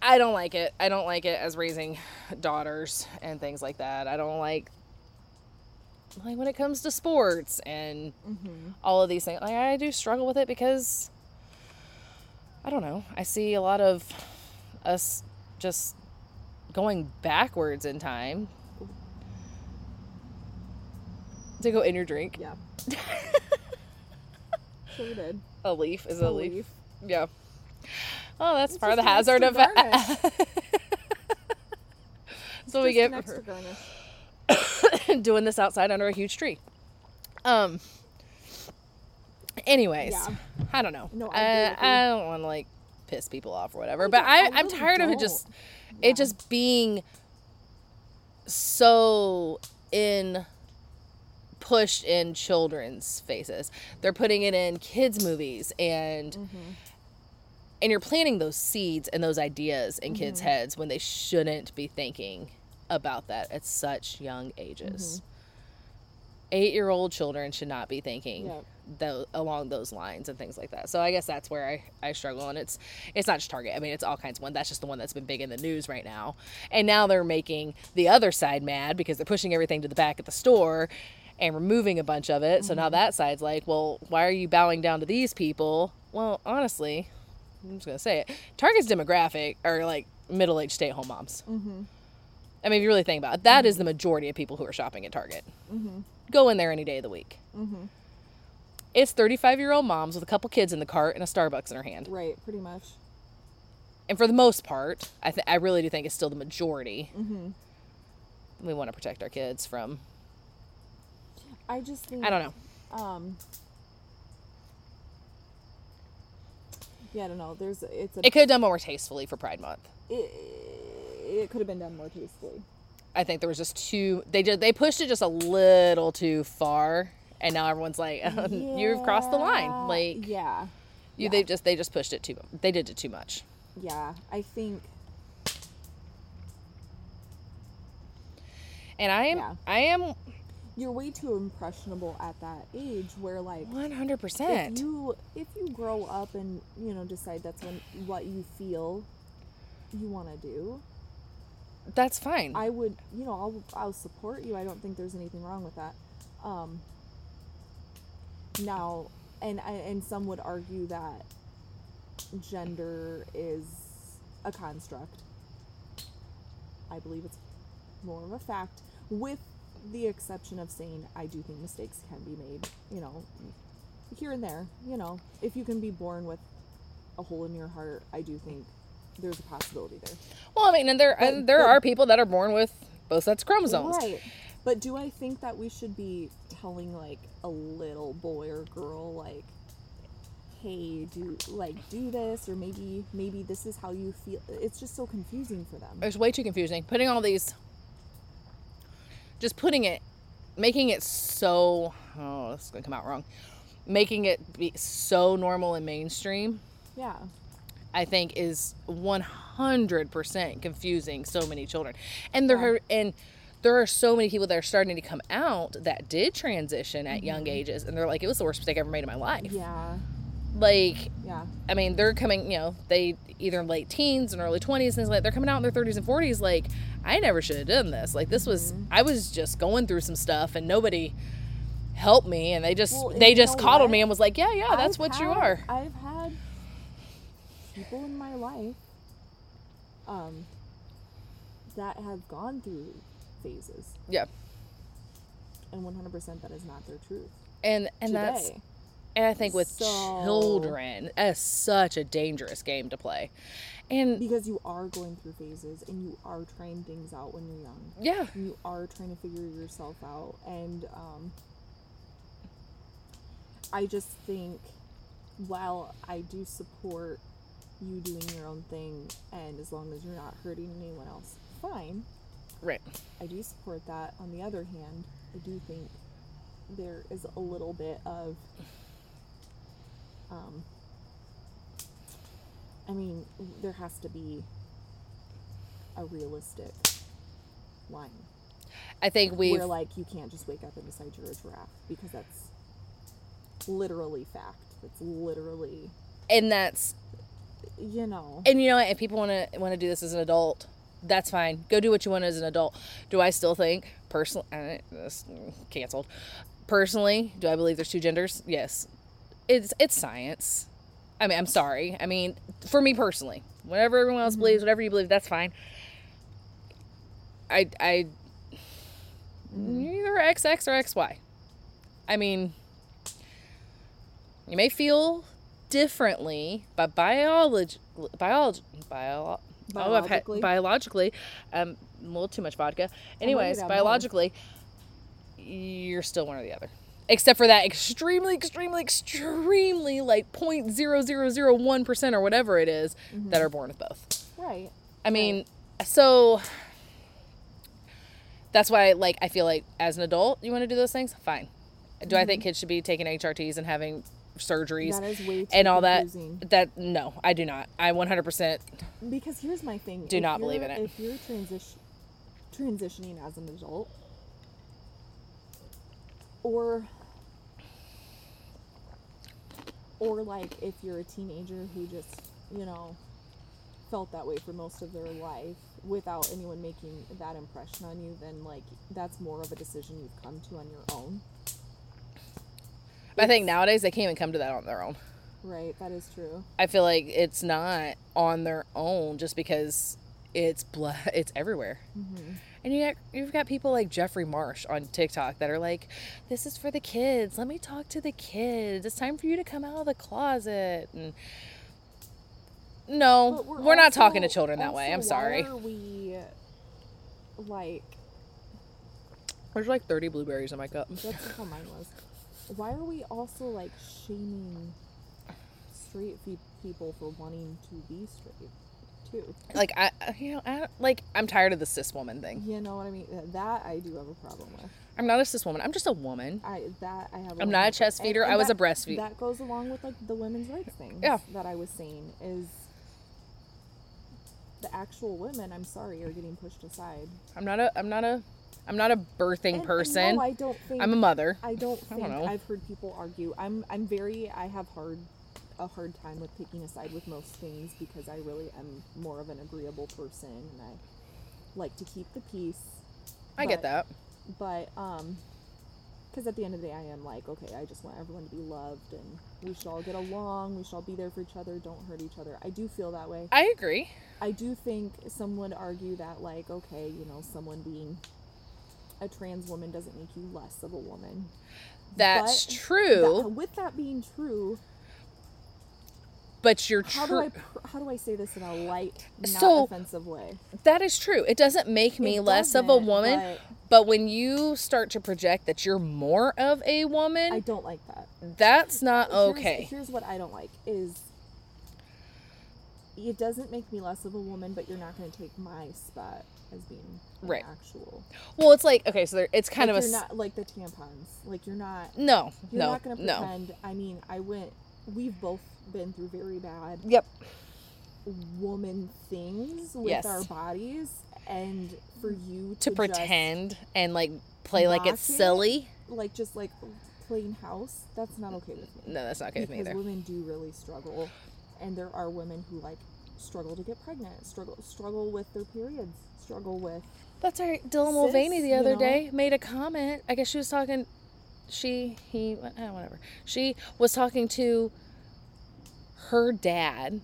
Speaker 1: I don't like it. I don't like it as raising daughters and things like that. I don't like like when it comes to sports and
Speaker 2: Mm-hmm.
Speaker 1: all of these things. Like I do struggle with it because I don't know. I see a lot of us just going backwards in time. To go in your drink.
Speaker 2: Yeah. sure did.
Speaker 1: A leaf is a,
Speaker 2: A
Speaker 1: leaf.
Speaker 2: leaf.
Speaker 1: Yeah. Oh, that's
Speaker 2: It's
Speaker 1: part of the hazard of
Speaker 2: extra
Speaker 1: So we get
Speaker 2: an extra garnish.
Speaker 1: doing this outside under a huge tree. Um. Anyways,
Speaker 2: Yeah.
Speaker 1: I don't know.
Speaker 2: No, I
Speaker 1: I,
Speaker 2: agree with you.
Speaker 1: I don't want to like piss people off or whatever,
Speaker 2: I
Speaker 1: but
Speaker 2: don't-
Speaker 1: I,
Speaker 2: I
Speaker 1: I'm
Speaker 2: really
Speaker 1: tired of it just
Speaker 2: Yeah.
Speaker 1: it just being so in pushed in children's faces. They're putting it in kids movies and
Speaker 2: Mm-hmm.
Speaker 1: and you're planting those seeds and those ideas in kids'
Speaker 2: Mm-hmm.
Speaker 1: heads when they shouldn't be thinking about that at such young ages.
Speaker 2: Mm-hmm.
Speaker 1: Eight year old children should not be thinking
Speaker 2: Yep.
Speaker 1: along those lines and things like that. So I guess that's where I, I struggle. And it's it's not just Target. I mean, it's all kinds of one. That's just the one that's been big in the news right now. And now they're making the other side mad because they're pushing everything to the back of the store and removing a bunch of it. So
Speaker 2: Mm-hmm.
Speaker 1: now that side's like, well, why are you bowing down to these people? Well, honestly, I'm just gonna say it. Target's demographic are like middle aged stay at home moms.
Speaker 2: Mm-hmm.
Speaker 1: I mean, if you really think about it, that is the majority of people who are shopping at Target.
Speaker 2: Mm-hmm.
Speaker 1: Go in there any day of the week.
Speaker 2: Mm-hmm.
Speaker 1: It's 35 year old moms with a couple kids in the cart and a Starbucks in her hand.
Speaker 2: Right, pretty much.
Speaker 1: And for the most part, I, th- I really do think it's still the majority.
Speaker 2: Mm-hmm.
Speaker 1: We want to protect our kids from,
Speaker 2: I just think
Speaker 1: I don't know.
Speaker 2: Um. Yeah, I don't know. There's it's a
Speaker 1: It could have done more tastefully for Pride Month.
Speaker 2: it, it could have been done more tastefully.
Speaker 1: I think there was just too, they did, they pushed it just a little too far. And now everyone's like, you've crossed the line. Like,
Speaker 2: yeah,
Speaker 1: you,
Speaker 2: yeah.
Speaker 1: they just, they just pushed it too, they did it too much.
Speaker 2: yeah. I think
Speaker 1: And I am,
Speaker 2: Yeah.
Speaker 1: I am
Speaker 2: you're way too impressionable at that age. Where like
Speaker 1: 100%.
Speaker 2: if you if you grow up and you know decide that's when what you feel you want to do,
Speaker 1: That's fine.
Speaker 2: I would you know I'll I'll support you. I don't think there's anything wrong with that. Um. Now, and and some would argue that gender is a construct. I believe it's more of a fact, with the exception of saying I do think mistakes can be made. You know, here and there. You know, if you can be born with a hole in your heart, I do think there's a possibility there.
Speaker 1: well, I mean, and there,
Speaker 2: But-
Speaker 1: and there
Speaker 2: but-
Speaker 1: are people that are born with both sets of chromosomes.
Speaker 2: Right. But do I think that we should be telling like a little boy or girl like hey do like do this or maybe maybe this is how you feel it's just so confusing for them
Speaker 1: It's way too confusing. Putting all these, just putting it, making it so, oh, this is going to come out wrong. making it be so normal and mainstream,
Speaker 2: Yeah.
Speaker 1: I think is 100% confusing so many children. And there are and there are so many people that are starting to come out that did transition at young ages and they're like it was the worst mistake I ever made in my life.
Speaker 2: Mm-hmm. Yeah.
Speaker 1: Like
Speaker 2: Yeah.
Speaker 1: I mean, they're coming, you know, they either in late teens and early 20s, things like they're coming out in their 30s and 40s. Like, I never should have done this. Like, this was,
Speaker 2: Mm-hmm.
Speaker 1: I was just going through some stuff and nobody helped me. And they just,
Speaker 2: Well,
Speaker 1: they just coddled
Speaker 2: what?
Speaker 1: me and was like, yeah, yeah, that's
Speaker 2: I've
Speaker 1: what you are.
Speaker 2: I've had people in my life um, that have gone through phases,
Speaker 1: Yeah.
Speaker 2: and 100% that is not their truth.
Speaker 1: And, and
Speaker 2: today.
Speaker 1: that's, and I think with
Speaker 2: So-
Speaker 1: children, that's such a dangerous game to play. And
Speaker 2: because you are going through phases and you are trying things out when you're young.
Speaker 1: yeah,
Speaker 2: and you are trying to figure yourself out and um, i just think while i do support you doing your own thing and as long as you're not hurting anyone else fine
Speaker 1: right.
Speaker 2: i do support that on the other hand i do think there is a little bit of um, i mean there has to be a realistic line
Speaker 1: I think
Speaker 2: where like you can't just wake up and decide you're a giraffe because that's literally fact. That's literally
Speaker 1: and that's,
Speaker 2: you know.
Speaker 1: and you know what? If people want to want to do this as an adult, that's fine. Go do what you want as an adult. Do I still think personally? Uh, this canceled. Personally, do I believe there's two genders? Yes. It's it's science. I mean, I'm sorry. I mean, for me personally, whatever everyone else believes, whatever you believe, that's fine. I I either XX or XY. I mean, you may feel differently, but biology, biology, bio, oh, I've had
Speaker 2: Biologically?
Speaker 1: biologically, um, a little too much vodka. Anyways, biologically, you're still one or the other. Except for that extremely, extremely, extremely like 0.0001% or whatever it is that are born with both.
Speaker 2: Right.
Speaker 1: I mean, so that's why like I feel like as an adult you want to do those things, fine. Do I think kids should be taking HRTs and having surgeries
Speaker 2: That is way too
Speaker 1: and all that?
Speaker 2: confusing.
Speaker 1: That no, I do not. I 100%
Speaker 2: Because here's my thing.
Speaker 1: Do
Speaker 2: if
Speaker 1: not believe in it.
Speaker 2: If you're transition transitioning as an adult or or like if you're a teenager who just, you know, felt that way for most of their life without anyone making that impression on you, then like that's more of a decision you've come to on your own.
Speaker 1: I think nowadays they can't even come to that on their own.
Speaker 2: Right, that is true.
Speaker 1: I feel like it's not on their own just because it's it's everywhere.
Speaker 2: Mm-hmm.
Speaker 1: And you got, you've got people like Jeffrey Marsh on TikTok that are like, "This is for the kids. Let me talk to the kids. It's time for you to come out of the closet." And no,
Speaker 2: But
Speaker 1: we're, not talking to children that way. I'm sorry.
Speaker 2: Why are we like
Speaker 1: There's like 30 blueberries in my cup.
Speaker 2: that's how mine was. Why are we also like shaming straight fe- people for wanting to be straight too?
Speaker 1: Like I, you know, I, like I'm tired of the cis woman thing.
Speaker 2: You know what I mean? That I do have a problem with.
Speaker 1: I'm not a cis woman. I'm just a woman.
Speaker 2: I that I have.
Speaker 1: I'm not a chest feeder.
Speaker 2: and
Speaker 1: I was a
Speaker 2: that-
Speaker 1: breastfeed.
Speaker 2: That goes along with like the women's rights thing.
Speaker 1: Yeah.
Speaker 2: That I was saying is the actual women. I'm sorry, are getting pushed aside.
Speaker 1: I'm not a. I'm not a. I'm not a birthing
Speaker 2: And- and
Speaker 1: person.
Speaker 2: No, I don't think.
Speaker 1: I'm a mother.
Speaker 2: I don't
Speaker 1: I
Speaker 2: think
Speaker 1: don't know.
Speaker 2: I've heard people argue. I'm I'm very I have hard a hard time with picking a side with most things because I really am more of an agreeable person and I like to keep the peace.
Speaker 1: I get that.
Speaker 2: But um because at the end of the day I am like, okay, I just want everyone to be loved and we should all get along, we should all be there for each other, don't hurt each other. I do feel that way.
Speaker 1: I agree.
Speaker 2: I do think some would argue that, like, okay, you know, someone being a trans woman doesn't make you less of a woman.
Speaker 1: That's
Speaker 2: But
Speaker 1: true.
Speaker 2: That- with that being true,
Speaker 1: but you're
Speaker 2: how
Speaker 1: true.
Speaker 2: do I how do I say this in a light, not
Speaker 1: So-
Speaker 2: offensive way?
Speaker 1: That is true. It doesn't make me
Speaker 2: It
Speaker 1: less of a woman,
Speaker 2: but
Speaker 1: but when you start to project that you're more of a woman,
Speaker 2: I don't like that.
Speaker 1: that's not
Speaker 2: Here's-
Speaker 1: okay.
Speaker 2: Here's, what I don't like is it doesn't make me less of a woman, but you're not going to take my spot as being
Speaker 1: Right.
Speaker 2: actual.
Speaker 1: Well, it's like okay, so there, it's kind
Speaker 2: like
Speaker 1: of a
Speaker 2: not like the tampons. Like you're not.
Speaker 1: no,
Speaker 2: You're
Speaker 1: no,
Speaker 2: not going to
Speaker 1: no.
Speaker 2: pretend. I mean, I went. We've both been through very bad
Speaker 1: Yep.
Speaker 2: woman things with
Speaker 1: Yes.
Speaker 2: our bodies, and for you
Speaker 1: To
Speaker 2: to,
Speaker 1: pretend and like play like it's
Speaker 2: mock it?
Speaker 1: silly.
Speaker 2: like just like plain house, that's not okay with me.
Speaker 1: No, that's not okay with me
Speaker 2: because
Speaker 1: either.
Speaker 2: women do really struggle, and there are women who like struggle to get pregnant, struggle struggle with their periods, struggle with
Speaker 1: That's right. Dylan Mulvaney the
Speaker 2: you
Speaker 1: other
Speaker 2: know?
Speaker 1: day made a comment. I guess she was talking. She, he, eh, whatever. She was talking to her dad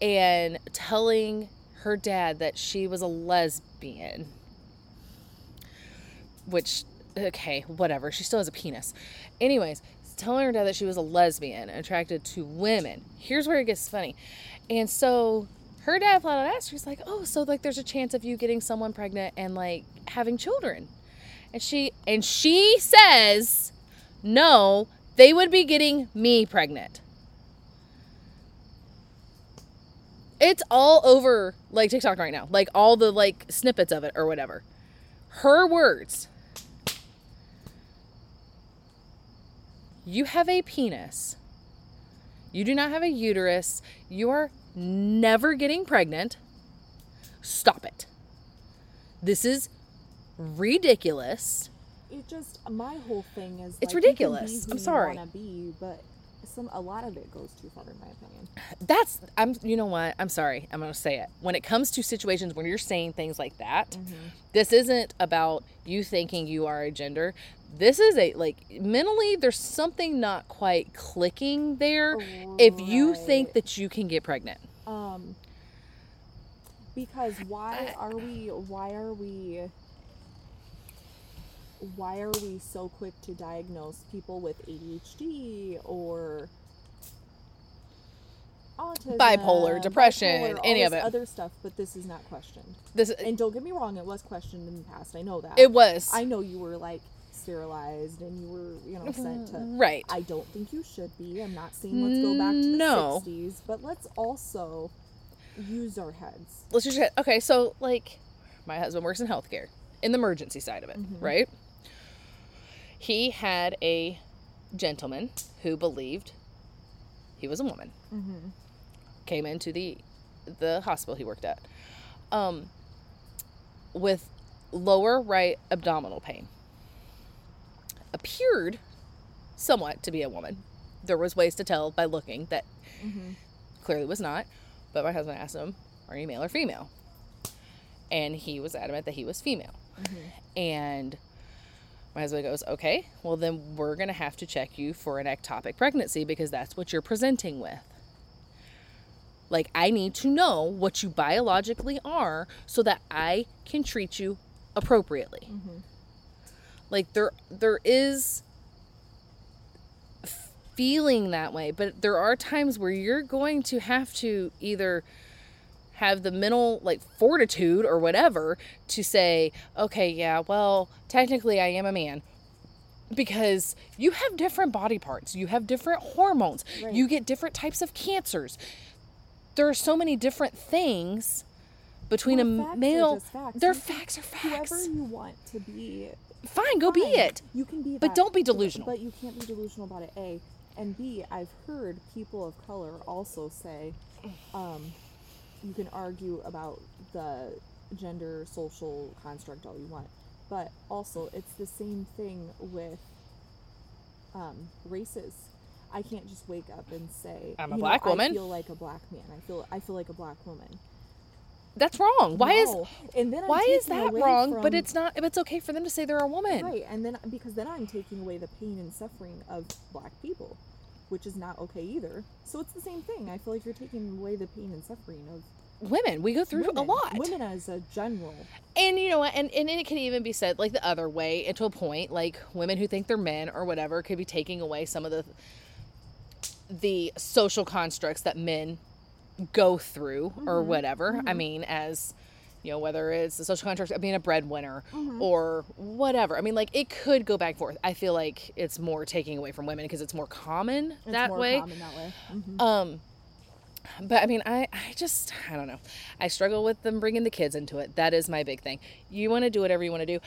Speaker 1: and telling her dad that she was a lesbian. Which, okay, whatever. She still has a penis. Anyways, telling her dad that she was a lesbian attracted to women. Here's where it gets funny. And so her dad flat out asked her, like, Oh, so like there's a chance of you getting someone pregnant and like having children. And she and she says, No, they would be getting me pregnant. It's all over like TikTok right now. Like all the like snippets of it or whatever. Her words. You have a penis. You do not have a uterus. You are never getting pregnant. Stop it. This is ridiculous.
Speaker 2: it. Just my whole thing is
Speaker 1: It's
Speaker 2: like,
Speaker 1: ridiculous. I'm sorry.
Speaker 2: be, but some a lot of it goes too far in my opinion.
Speaker 1: That's I'm you know what? I'm sorry. I'm going to say it. When it comes to situations when you're saying things like that, mm-hmm. this isn't about you thinking you are a gender. This is a like mentally there's something not quite clicking there if you think that you can get pregnant.
Speaker 2: um because why are we why are we why are we so quick to diagnose people with ADHD or autism,
Speaker 1: Bipolar, depression,
Speaker 2: bipolar,
Speaker 1: any of it.
Speaker 2: other stuff, but this is not questioned.
Speaker 1: This
Speaker 2: And don't get me wrong, it was questioned in the past. I know that.
Speaker 1: it was
Speaker 2: I know you were like sterilized and you were, you know, sent to
Speaker 1: right.
Speaker 2: I don't think you should be. I'm not saying let's go back to the
Speaker 1: No.
Speaker 2: 60s, but let's also use our heads.
Speaker 1: let's just get okay so like my husband works in healthcare in the emergency side of it
Speaker 2: Mhm.
Speaker 1: right he had a gentleman who believed he was a woman
Speaker 2: Mm-hmm.
Speaker 1: came into the the hospital he worked at um with lower right abdominal pain appeared somewhat to be a woman there was ways to tell by looking that
Speaker 2: Mm-hmm.
Speaker 1: clearly was not. But my husband asked him, Are you male or female? And he was adamant that he was female.
Speaker 2: Mm-hmm.
Speaker 1: And my husband goes, Okay, well, then we're going to have to check you for an ectopic pregnancy because that's what you're presenting with. Like, I need to know what you biologically are so that I can treat you appropriately.
Speaker 2: Mm-hmm.
Speaker 1: Like, there, there is feeling that way, but there are times where you're going to have to either have the mental like fortitude or whatever to say, okay, yeah, well, technically I am a man. Because you have different body parts, you have different hormones,
Speaker 2: Right.
Speaker 1: you get different types of cancers. There are so many different things between
Speaker 2: Well,
Speaker 1: a
Speaker 2: facts are
Speaker 1: male.
Speaker 2: facts.
Speaker 1: their facts are facts.
Speaker 2: Whoever you want to be,
Speaker 1: Fine, go be it.
Speaker 2: You can be,
Speaker 1: But
Speaker 2: that,
Speaker 1: don't be delusional.
Speaker 2: But you can't be delusional about it. A and B. I've heard people of color also say, um, you can argue about the gender social construct all you want, but also it's the same thing with um, races. I can't just wake up and say
Speaker 1: I'm a
Speaker 2: "You know,
Speaker 1: black woman."
Speaker 2: I feel like a black man. I feel I feel like a black woman.
Speaker 1: That's wrong. Why is
Speaker 2: and then I'm
Speaker 1: why is that wrong? But it's not. It's okay for them to say they're a woman.
Speaker 2: Right, and then because then I'm taking away the pain and suffering of black people, which is not okay either. So it's the same thing. I feel like you're taking away the pain and suffering of
Speaker 1: Women, we go through
Speaker 2: women,
Speaker 1: a lot.
Speaker 2: Women as a general.
Speaker 1: And you know what? And, and it can even be said like the other way, and to a point, like women who think they're men or whatever could be taking away some of the the social constructs that men go through or
Speaker 2: Mhm,
Speaker 1: whatever. I
Speaker 2: mhm.
Speaker 1: mean, as you know, whether it's the social contract of being a breadwinner
Speaker 2: Mhm.
Speaker 1: or whatever. I mean, like it could go back and forth. I feel like it's more taking away from women because it's more common
Speaker 2: It's
Speaker 1: that
Speaker 2: more
Speaker 1: way.
Speaker 2: common that way. Mhm.
Speaker 1: Um, but I mean, I, I just, I don't know. I struggle with them bringing the kids into it. That is my big thing. You want to do whatever you want to do.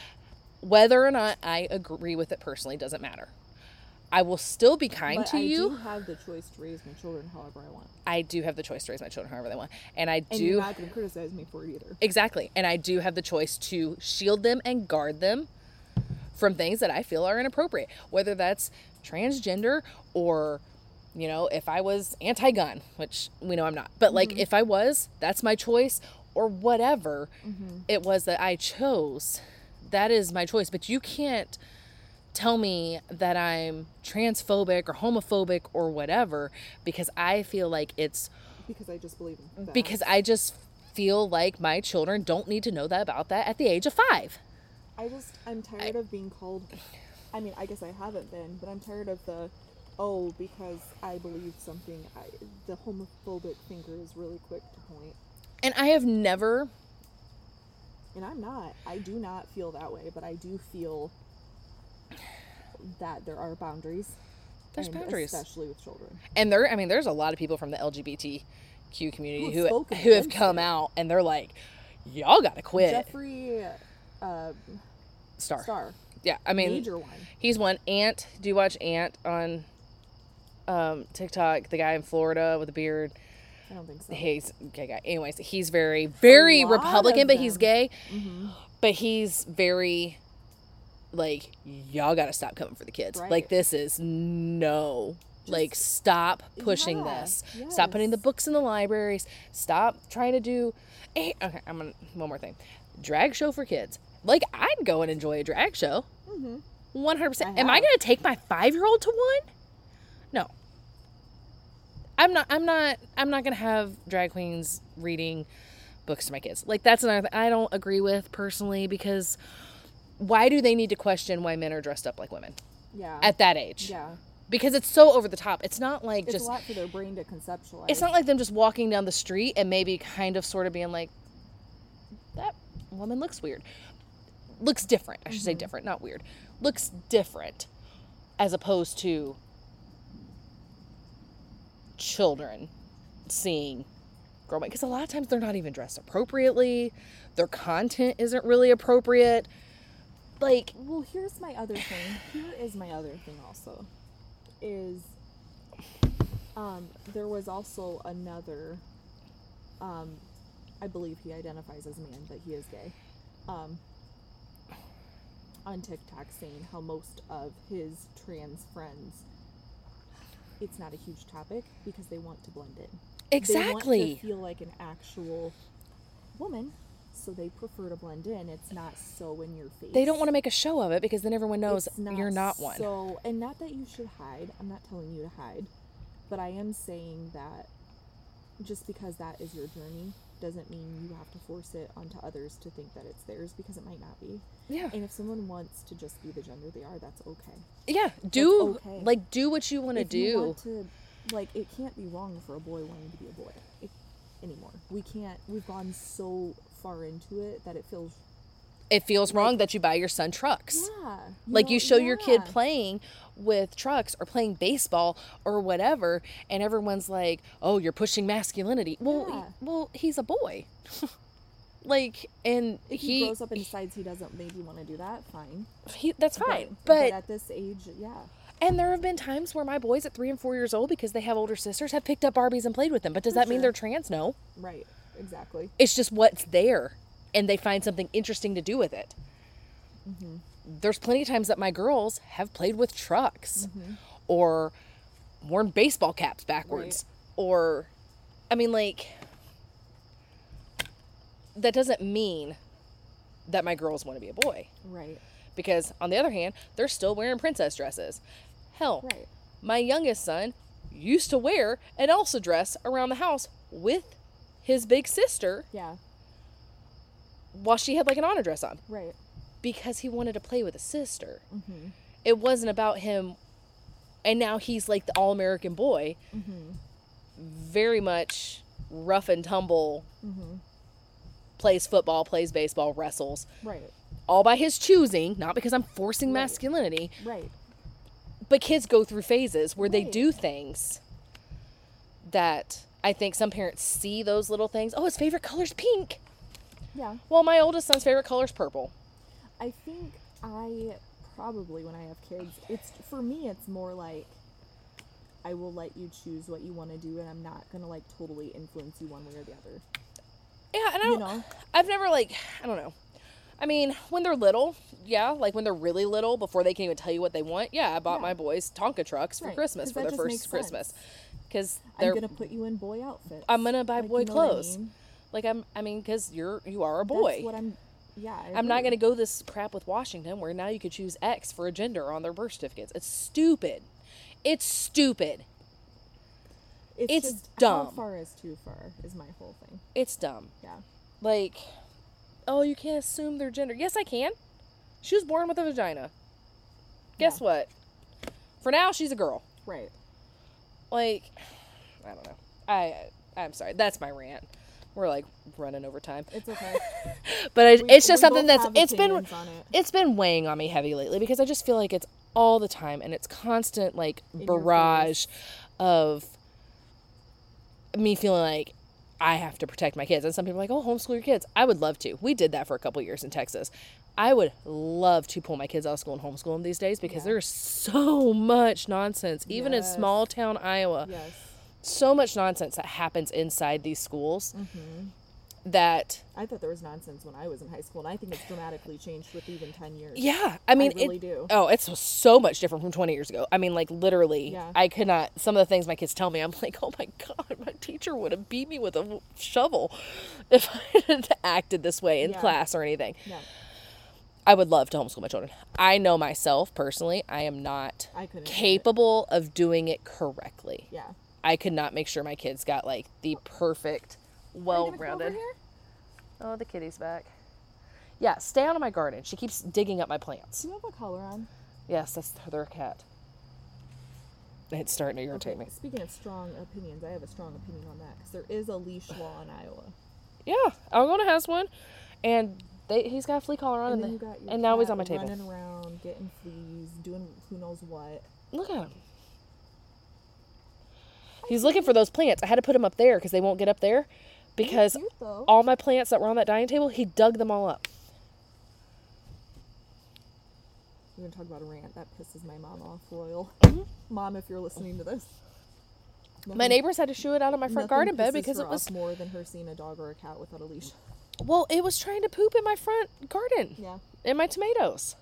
Speaker 1: Whether or not I agree with it personally doesn't matter. I will still be kind
Speaker 2: But
Speaker 1: to
Speaker 2: I
Speaker 1: you.
Speaker 2: I do have the choice to raise my children however I want.
Speaker 1: I do have the choice to raise my children however they want. And I
Speaker 2: And
Speaker 1: do.
Speaker 2: you're not going to criticize me for it either.
Speaker 1: Exactly. And I do have the choice to shield them and guard them from things that I feel are inappropriate, whether that's transgender or, you know, if I was anti gun, which we know I'm not, but like mm-hmm. if I was, that's my choice, or whatever mm-hmm. it was that I chose, that is my choice. But you can't tell me that I'm transphobic or homophobic or whatever because I feel like it's
Speaker 2: Because I just believe in that.
Speaker 1: because I just feel like my children don't need to know that about that at the age of five.
Speaker 2: I just I'm tired of being called. I mean, I guess I haven't been, but I'm tired of the. Oh, because I believe something. I the homophobic finger is really quick to point,
Speaker 1: And I have never,
Speaker 2: and I'm not. I do not feel that way, but I do feel that there are boundaries.
Speaker 1: There's boundaries.
Speaker 2: especially with children.
Speaker 1: and there, I mean, there's a lot of people from the LGBTQ community
Speaker 2: have
Speaker 1: who who have come out and they're like, y'all gotta quit.
Speaker 2: Jeffree uh,
Speaker 1: Star.
Speaker 2: Star,
Speaker 1: Yeah, I mean,
Speaker 2: major one.
Speaker 1: he's one. Ant. Do you watch Ant on um, TikTok? The guy in Florida with the beard.
Speaker 2: I don't think so.
Speaker 1: He's a gay guy. Anyways, he's very, very Republican, but he's gay.
Speaker 2: hmm
Speaker 1: But he's very like y'all got to stop coming for the kids. Like this is no. like stop pushing
Speaker 2: yeah,
Speaker 1: this. Stop putting the books in the libraries. Stop trying to do. Eh, Okay, I'm gonna one more thing. Drag show for kids. Like I'd go and enjoy a drag show.
Speaker 2: mm-hmm.
Speaker 1: One hundred percent.
Speaker 2: I
Speaker 1: Am I gonna take my five year old to one? No. I'm not. I'm not. I'm not gonna have drag queens reading books to my kids. Like that's another thing I don't agree with personally because why do they need to question why men are dressed up like women
Speaker 2: Yeah.
Speaker 1: at that age?
Speaker 2: yeah.
Speaker 1: Because it's so over the top. It's not like
Speaker 2: It's
Speaker 1: just.
Speaker 2: a lot for their brain to conceptualize.
Speaker 1: It's not like them just walking down the street and maybe kind of sort of being like, that woman looks weird. Looks different. I should say mm-hmm. different, not weird. Looks different as opposed to children seeing girl because a lot of times they're not even dressed appropriately. Their content isn't really appropriate. Like,
Speaker 2: Well, here's my other thing. Here is my other thing also. Is um there was also another um I believe he identifies as man, but he is gay. Um on TikTok saying how most of his trans friends it's not a huge topic because they want to blend in. They want
Speaker 1: exactly.
Speaker 2: to feel like an actual woman, so they prefer to blend in. It's not so in your face.
Speaker 1: They don't want to make a show of it because then everyone knows
Speaker 2: It's
Speaker 1: you're not one.
Speaker 2: So, and not that you should hide. I'm not telling you to hide, but I am saying that just because that is your journey doesn't mean you have to force it onto others to think that it's theirs because it might not be.
Speaker 1: yeah.
Speaker 2: And if someone wants to just be the gender they are, that's okay.
Speaker 1: Yeah, do
Speaker 2: okay.
Speaker 1: like do what you want to do.
Speaker 2: want to, like, it can't be wrong for a boy wanting to be a boy it, anymore. We can't. We've gone so far into it that it feels.
Speaker 1: It feels wrong that you buy your son trucks.
Speaker 2: Yeah.
Speaker 1: like
Speaker 2: know,
Speaker 1: you show your kid playing with trucks or playing baseball or whatever and everyone's like, "Oh, you're pushing masculinity." Well,
Speaker 2: Yeah.
Speaker 1: well, he's a boy. like and
Speaker 2: If he,
Speaker 1: he,
Speaker 2: grows up and decides he doesn't maybe want to do that, fine.
Speaker 1: he that's fine.
Speaker 2: But,
Speaker 1: But,
Speaker 2: at this age, yeah.
Speaker 1: and there have been times where my boys at 3 and 4 years old because they have older sisters have picked up Barbies and played with them. But does
Speaker 2: For
Speaker 1: that mean they're trans? No.
Speaker 2: Right. Exactly.
Speaker 1: It's just what's there and they find something interesting to do with it.
Speaker 2: Mm-hmm.
Speaker 1: There's plenty of times that my girls have played with trucks
Speaker 2: Mm-hmm.
Speaker 1: or worn baseball caps backwards or I mean like that doesn't mean that my girls want to be a boy
Speaker 2: Right.
Speaker 1: because on the other hand, they're still wearing princess dresses. Hell,
Speaker 2: Right.
Speaker 1: my youngest son used to wear an Elsa dress around the house with his big sister
Speaker 2: Yeah.
Speaker 1: while she had like an Anna dress on
Speaker 2: Right.
Speaker 1: because he wanted to play with a sister.
Speaker 2: Mm-hmm.
Speaker 1: It wasn't about him and now he's like the all-American boy,
Speaker 2: Mm-hmm.
Speaker 1: very much rough and tumble,
Speaker 2: Mm-hmm.
Speaker 1: plays football, plays baseball, wrestles,
Speaker 2: Right.
Speaker 1: all by his choosing, not because I'm forcing
Speaker 2: Right.
Speaker 1: masculinity.
Speaker 2: Right.
Speaker 1: But kids go through phases where they do things that I think some parents see those little things. Oh, his favorite color's pink.
Speaker 2: Yeah.
Speaker 1: Well, my oldest son's favorite color's purple.
Speaker 2: I think I probably when I have kids, it's for me it's more like I will let you choose what you want to do and I'm not going to like totally influence you one way or the other.
Speaker 1: Yeah, and I don't,
Speaker 2: know?
Speaker 1: I've never like I don't know. I mean, when they're little, yeah, like when they're really little, before they can even tell you what they want, yeah, I bought
Speaker 2: Yeah.
Speaker 1: my boys Tonka trucks for
Speaker 2: Right,
Speaker 1: Christmas for their first Christmas,
Speaker 2: sense.
Speaker 1: Because
Speaker 2: I'm to put you in boy outfits.
Speaker 1: I'm gonna buy
Speaker 2: Like,
Speaker 1: boy
Speaker 2: you know what I
Speaker 1: clothes.
Speaker 2: mean?
Speaker 1: Like I'm, I mean, because you're you are a boy.
Speaker 2: That's what I'm yeah, I
Speaker 1: I'm not gonna go this crap with Washington, where now you could choose X for a gender on their birth certificates. It's stupid. It's stupid.
Speaker 2: It's,
Speaker 1: it's dumb.
Speaker 2: How far is too far is my whole thing.
Speaker 1: It's dumb.
Speaker 2: Yeah.
Speaker 1: Like, oh, you can't assume their gender. Yes, I can. She was born with a vagina. Guess
Speaker 2: Yeah.
Speaker 1: what? For now, she's a girl.
Speaker 2: Right.
Speaker 1: Like, I don't know. I I'm sorry. That's my rant. We're like running over time,
Speaker 2: It's okay.
Speaker 1: but it,
Speaker 2: We-
Speaker 1: it's just something that's it's been
Speaker 2: it.
Speaker 1: it's been weighing on me heavy lately because I just feel like it's all the time and it's constant like
Speaker 2: In
Speaker 1: barrage of me feeling like I have to protect my kids. And some people are like, oh, homeschool your kids. I would love to. We did that for a couple years in Texas. I would love to pull my kids out of school and homeschool them these days because
Speaker 2: Yeah.
Speaker 1: there's so much nonsense, even in small town Iowa,
Speaker 2: Yes.
Speaker 1: so much nonsense that happens inside these schools
Speaker 2: Mm-hmm.
Speaker 1: that,
Speaker 2: I thought there was nonsense when I was in high school, and I think it's dramatically changed with even ten years.
Speaker 1: yeah, I mean,
Speaker 2: really
Speaker 1: it,
Speaker 2: do.
Speaker 1: Oh, it's so much different from 20 years ago. I mean, like literally,
Speaker 2: Yeah.
Speaker 1: I could not. Some of the things my kids tell me, I'm like, oh my god, my teacher would have beat me with a shovel if I had acted this way in
Speaker 2: Yeah.
Speaker 1: class or anything.
Speaker 2: Yeah,
Speaker 1: I would love to homeschool my children. I know myself personally, I am not
Speaker 2: I couldn't. do
Speaker 1: capable of doing it correctly.
Speaker 2: Yeah.
Speaker 1: I could not make sure my kids got like the perfect, well
Speaker 2: gonna come over
Speaker 1: rounded. Oh, the kitty's back. Yeah, stay out of my garden. She keeps digging up my plants.
Speaker 2: Do you have a collar on?
Speaker 1: Yes, that's their cat. It's starting to irritate
Speaker 2: Okay,
Speaker 1: me.
Speaker 2: Speaking of strong opinions, I have a strong opinion on that because there is a leash law in Iowa.
Speaker 1: Yeah, Algona has one, and they, he's got a flea collar on,
Speaker 2: And
Speaker 1: and, the- and now he's on my table.
Speaker 2: running around, getting fleas, doing who knows what.
Speaker 1: Look at him. He's looking for those plants. I had to put him up there because they won't get up there, because
Speaker 2: Cute
Speaker 1: all my plants that were on that dining table, he dug them all up.
Speaker 2: We're gonna talk about a rant that pisses my mom off, Royal.
Speaker 1: Mhm.
Speaker 2: Mom, if you're listening to this.
Speaker 1: My neighbors had to shoo it out of my front garden bed because it was
Speaker 2: more than her seeing a dog or a cat without a leash.
Speaker 1: Well, it was trying to poop in my front garden
Speaker 2: Yeah.
Speaker 1: in my tomatoes.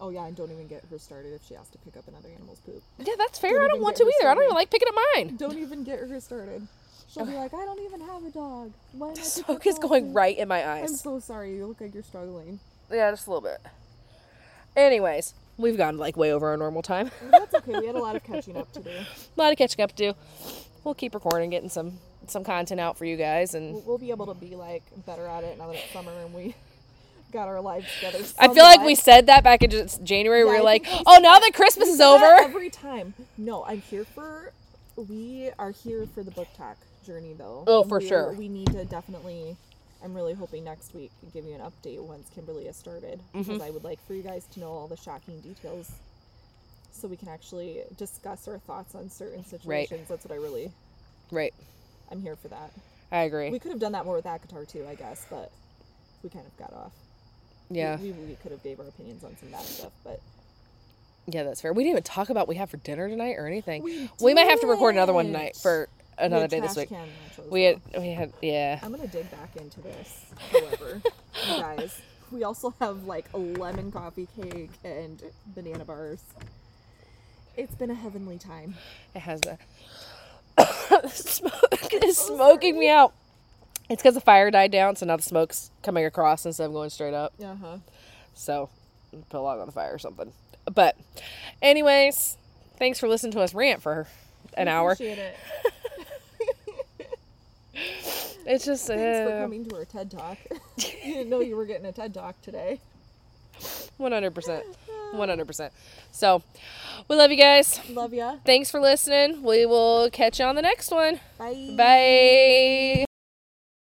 Speaker 2: Oh yeah, and don't even get her started if she has to pick up another animal's poop.
Speaker 1: Yeah, that's fair.
Speaker 2: Don't
Speaker 1: I don't want to
Speaker 2: her
Speaker 1: either. I don't even like picking up mine.
Speaker 2: Don't even get her started. She'll be like, I don't even have a dog. Why
Speaker 1: The smoke is going
Speaker 2: poop?"
Speaker 1: right in my eyes.
Speaker 2: I'm so sorry. You look like you're struggling.
Speaker 1: Yeah, just a little bit. Anyways, we've gone like way over our normal time.
Speaker 2: That's okay. We had a lot of catching up to do.
Speaker 1: a lot of catching up to do. We'll keep recording, getting some some content out for you guys, and
Speaker 2: We'll, be able to be like better at it now that it's summer and we got our lives together.
Speaker 1: I feel like we said that back in just January. we
Speaker 2: Yeah,
Speaker 1: were
Speaker 2: I
Speaker 1: like,
Speaker 2: we
Speaker 1: "Oh, now
Speaker 2: that-
Speaker 1: Christmas is over."
Speaker 2: every time. No, I'm here for. We are here for the BookTok journey, though.
Speaker 1: Oh, for
Speaker 2: We're-
Speaker 1: sure.
Speaker 2: We need to definitely. I'm really hoping next week to give you an update once Kimberly has started because
Speaker 1: Mm-hmm.
Speaker 2: I would like for you guys to know all the shocking details, so we can actually discuss our thoughts on certain situations. That's what I really.
Speaker 1: Right,
Speaker 2: I'm here for that.
Speaker 1: I agree.
Speaker 2: We could have done that more with ACOTAR too, I guess, but we kind of got off.
Speaker 1: Yeah,
Speaker 2: we, we could have gave our opinions on some bad stuff, but
Speaker 1: yeah, that's fair. We didn't even talk about what we have for dinner tonight or anything.
Speaker 2: We
Speaker 1: We might have to record another one tonight for another day this week.
Speaker 2: nachos,
Speaker 1: We had,
Speaker 2: though.
Speaker 1: we had, yeah.
Speaker 2: I'm gonna dig back into this. However, you guys, we also have like a lemon coffee cake and banana bars. It's been a heavenly time.
Speaker 1: It has that. smoke is smoking me out. It's because the fire died down, so now the smoke's coming across instead of going straight up.
Speaker 2: Uh huh.
Speaker 1: So, put a log on the fire or something. But, anyways, thanks for listening to us rant for an hour.
Speaker 2: Appreciate it.
Speaker 1: It's just
Speaker 2: Thanks for
Speaker 1: uh,
Speaker 2: coming to our TED Talk. you didn't know you were getting a TED Talk today.
Speaker 1: one hundred percent, one hundred percent. So, we love you guys.
Speaker 2: Love ya.
Speaker 1: Thanks for listening. We will catch you on the next one.
Speaker 2: Bye.
Speaker 1: Bye.